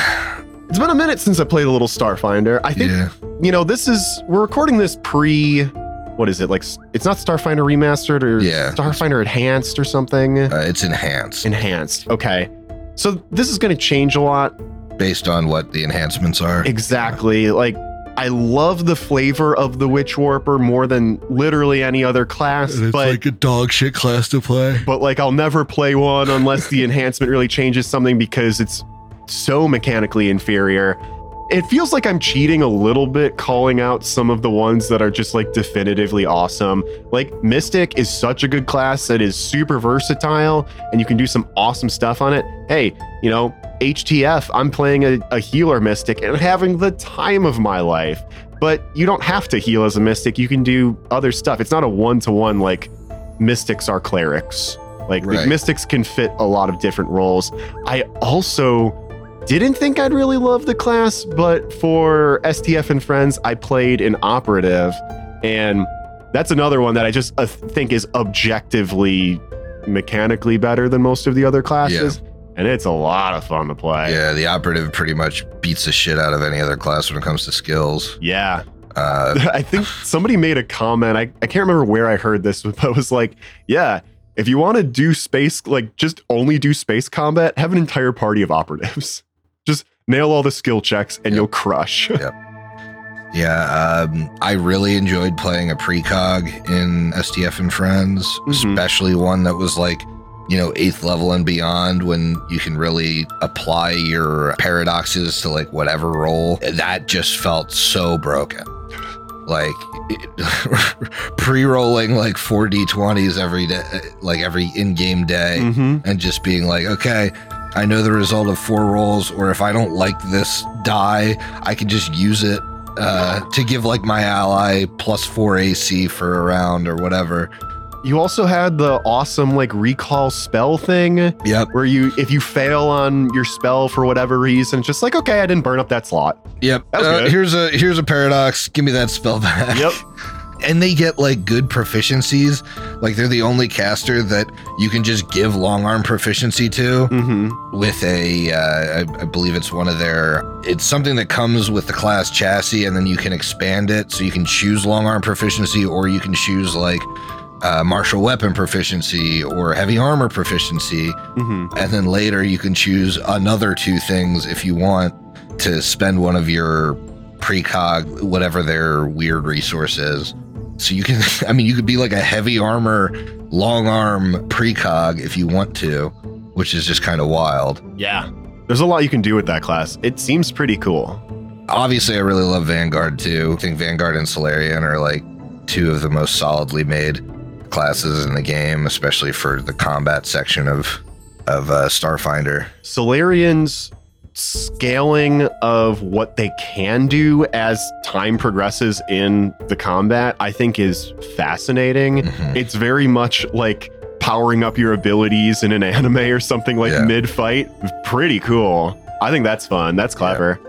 It's been a minute since I played a little Starfinder. I think, yeah. you know, this is, we're recording this pre, what is it? Like, it's not Starfinder Remastered or Yeah. Starfinder Enhanced or something? Uh, it's enhanced Enhanced. Okay. So this is going to change a lot. based on what the enhancements are. Exactly. Like, I love the flavor of the Witch Warper more than literally any other class, but like a dog shit class to play. but like I'll never play one unless the *laughs* enhancement really changes something because it's so mechanically inferior. It feels like I'm cheating a little bit calling out some of the ones that are just like definitively awesome. Like Mystic is such a good class that is super versatile and you can do some awesome stuff on it. Hey, you know, HTF, I'm playing a, a healer Mystic and having the time of my life. But you don't have to heal as a Mystic. You can do other stuff. It's not a one to one like mystics are clerics. Like the Right. mystics can fit a lot of different roles. I also didn't think I'd really love the class, but for STF and friends, I played an operative, and that's another one that I just uh, think is objectively mechanically better than most of the other classes. Yeah. And it's a lot of fun to play. Yeah, the operative pretty much beats the shit out of any other class when it comes to skills. Yeah. Uh, *laughs* I think *laughs* somebody made a comment. I, I can't remember where I heard this, *laughs* but it was like, yeah, if you want to do space, like just only do space combat, have an entire party of operatives. Nail all the skill checks and Yep. you'll crush. *laughs* yeah, um, I really enjoyed playing a precog in STF and Friends, Mhm. especially one that was like, you know, eighth level and beyond when you can really apply your paradoxes to like whatever role. That just felt so broken. Like *laughs* pre rolling like 4d20s every day, like every in game day. hmm and just being like, okay, I know the result of four rolls, or if I don't like this die, I can just use it uh, to give like my ally plus four AC for a round or whatever. You also had the awesome like recall spell thing Yep, where you, if you fail on your spell for whatever reason, it's just like, okay, I didn't burn up that slot. yep. That was Uh, good. here's a here's a paradox. Give me that spell back. Yep. *laughs* and they get like good proficiencies. Like they're the only caster that you can just give long arm proficiency to Mm-hmm. with a, uh, I, I believe it's one of their, it's something that comes with the class chassis, and then you can expand it. So you can choose long arm proficiency, or you can choose like uh, martial weapon proficiency or heavy armor proficiency. Mm-hmm. And then later you can choose another two things if you want to spend one of your precog, whatever their weird resource is. So you can, *laughs* I mean, you could be like a heavy armor, long arm precog if you want to, which is just kind of wild. Yeah. There's a lot you can do with that class. It seems pretty cool. Obviously, I really love Vanguard too. I think Vanguard and Solarian are like two of the most solidly made classes in the game, especially for the combat section of of uh, Starfinder. Solarian's scaling of what they can do as time progresses in the combat, I think is fascinating. Mhm. It's very much like powering up your abilities in an *laughs* anime or something like Yeah. mid fight. Pretty cool. I think that's fun. That's clever.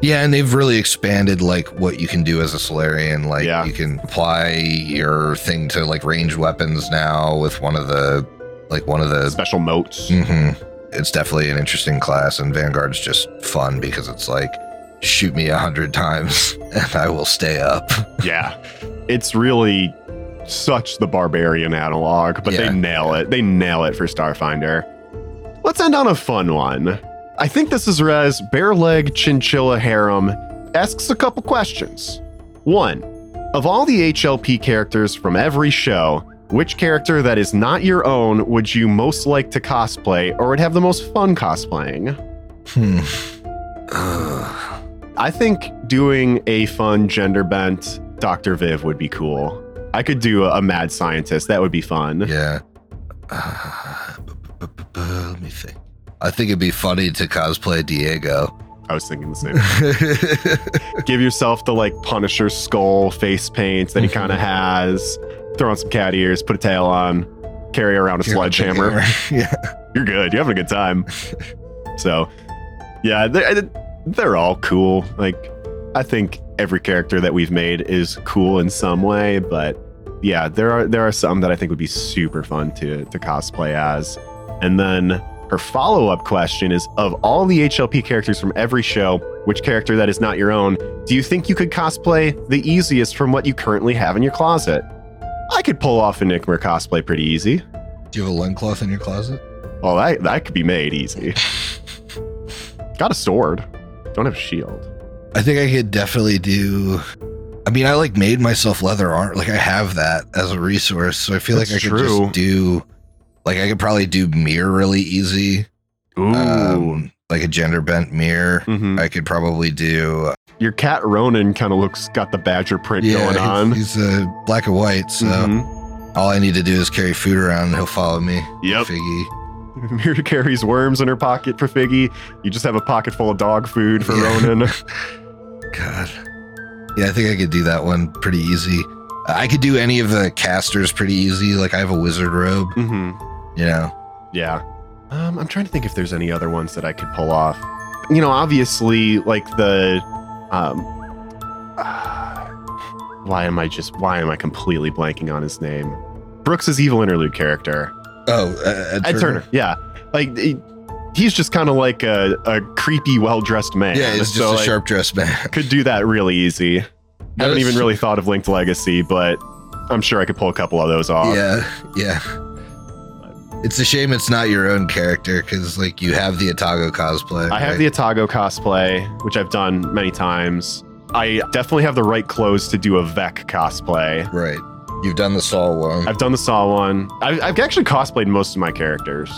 Yeah, and they've really expanded like what you can do as a Solarian. Like Yeah. you can apply your thing to like ranged weapons now with one of the like one of the. Special moats. Mhm. It's definitely an interesting class, and Vanguard's just fun because it's like shoot me a hundred times *laughs* and I will stay up. *laughs* Yeah. It's really such the barbarian analog, but they Yeah. nail it. They nail it for Starfinder. Let's end on a fun one. I think this is Rez Bare Leg Chinchilla Harem asks a couple questions. One, of all the HLP characters from every show, which character that is not your own would you most like to cosplay or would have the most fun cosplaying? Hmm. *sighs* I think doing a fun gender bent Dr. Viv would be cool. I could do a, a mad scientist. That would be fun. yeah. Uh, bu- bu- bu- let me think. I think it'd be funny to cosplay Diego. I was thinking the same. *laughs* Give yourself the like Punisher skull face paint that he *laughs* kind of has. Throw on some cat ears, put a tail on, carry around a sledgehammer. *laughs* yeah. You're good. You're having a good time. So, yeah, they're, they're all cool. Like, I think every character that we've made is cool in some way, but yeah, there are there are some that I think would be super fun to to cosplay as. And then her follow up question is: Of all the HLP characters from every show, which character that is not your own do you think you could cosplay the easiest from what you currently have in your closet? I could pull off a Nickmer cosplay pretty easy. Do you have a loincloth in your closet? Well, that that could be made easy. *laughs* Got a sword. Don't have a shield. I think I could definitely do. I mean, I like made myself leather armor. Like I have that as a resource, so I feel like That's I could just do. Like I could probably do Mira really easy. Ooh. Um, like a gender bent Mira. Mhm. I could probably do. Your cat Ronan kind of looks got the badger print going he's- on. He's, uh, black and white, so Mhm. all I need to do is carry food around, and he'll follow me. Yep. Figgy. *laughs* Mira carries worms in her pocket for Figgy. You just have a pocket full of dog food for Yeah. Ronan. *laughs* *laughs* God. Yeah, I think I could do that one pretty easy. I could do any of the casters pretty easy. Like I have a wizard robe, Mm-hmm. you know. Yeah. Um, I'm trying to think if there's any other ones that I could pull off. You know, obviously, like the. Um, why am I just. Why am I completely blanking on his name? Brooks's evil interlude character. Oh, uh, Ed, Ed Turner. Yeah. Like, he- he's just kind of like a, a creepy, well dressed man. Yeah, just So, a like, sharp dressed man. *laughs* Could do that really easy. Haven't That's- even really thought of Linked Legacy, but I'm sure I could pull a couple of those off. Yeah, yeah. It's a shame it's not your own character because, like, you have the Atago cosplay. I have the Atago cosplay, which I've done many times. I definitely have the right clothes to do a Vec cosplay. right. You've done the Saw one. I've done the Saw one. I've, I've actually cosplayed most of my characters.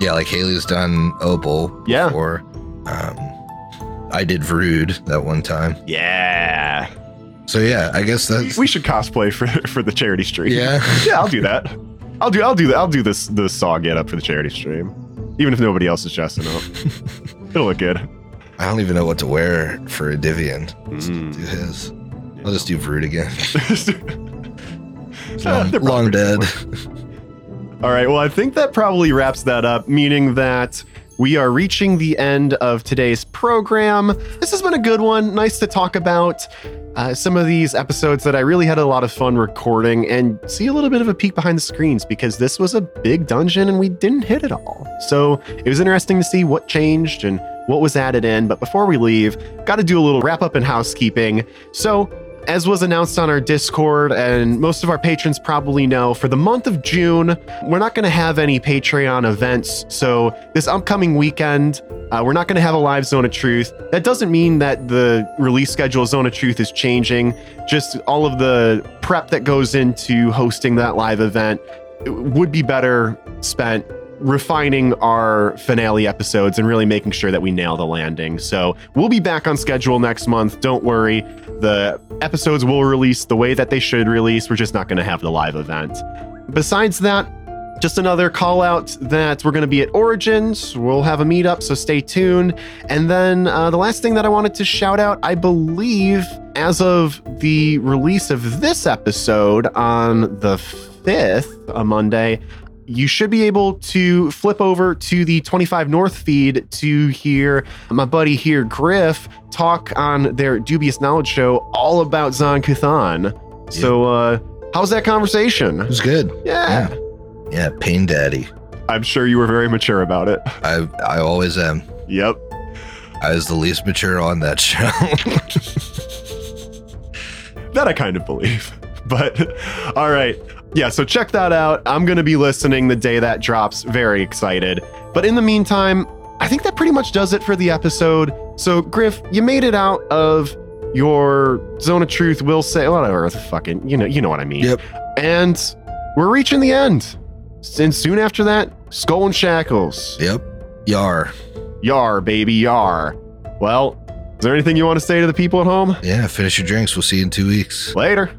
yeah, like Haley's done Opal. Yeah. Or, um, I did Vrood that one time. Yeah. So yeah, I guess that's We should cosplay for *laughs* for the charity stream. yeah. yeah, I'll do that. *laughs* I'll do I'll do that. I'll do this the Saw get up for the charity stream, even if nobody else is dressing up. *laughs* It'll look good. I don't even know what to wear for Adivion. Mm. do his. I'll just do Vrood again. *laughs* *laughs* Long, they're long dead. All right. Well, I think that probably wraps that up, meaning that we are reaching the end of today's program. This has been a good one. Nice to talk about uh, some of these episodes that I really had a lot of fun recording and see a little bit of a peek behind the screens because this was a big dungeon and we didn't hit it all. So it was interesting to see what changed and what was added in. But before we leave, got to do a little wrap up and housekeeping. So as was announced on our Discord, and most of our patrons probably know, for the month of June, we're not going to have any Patreon events. So, this upcoming weekend, uh, we're not going to have a live Zone of Truth. That doesn't mean that the release schedule of Zone of Truth is changing, just all of the prep that goes into hosting that live event would be better spent refining our finale episodes and really making sure that we nail the landing. So we'll be back on schedule next month. Don't worry. The episodes will release the way that they should release. We're just not going to have the live event. Besides that, just another call out that we're going to be at Origins. We'll have a meetup, so stay tuned. And then uh, the last thing that I wanted to shout out, I believe, as of the release of this episode on the 5th, a Monday, you should be able to flip over to the 25 North feed to hear my buddy here, Griff, talk on their Dubious Knowledge show all about Zon-Kuthon. So, uh, how's that conversation? It was good. Yeah. Yeah. Yeah, Pain Daddy. I'm sure you were very mature about it. I I always am. Yep. I was the least mature on that show. *laughs* That I kind of believe. *laughs* But all right. Yeah, so check that out. I'm going to be listening the day that drops. Very excited. But in the meantime, I think that pretty much does it for the episode. So, Griff, you made it out of your zone of truth, will say, whatever the fucking, you know, you know what I mean. Yep. And we're reaching the end. And soon after that, Skull and Shackles. yep. Yar. Yar, baby, yar. Well, is there anything you want to say to the people at home? Yeah, finish your drinks. We'll see you in two weeks. Later.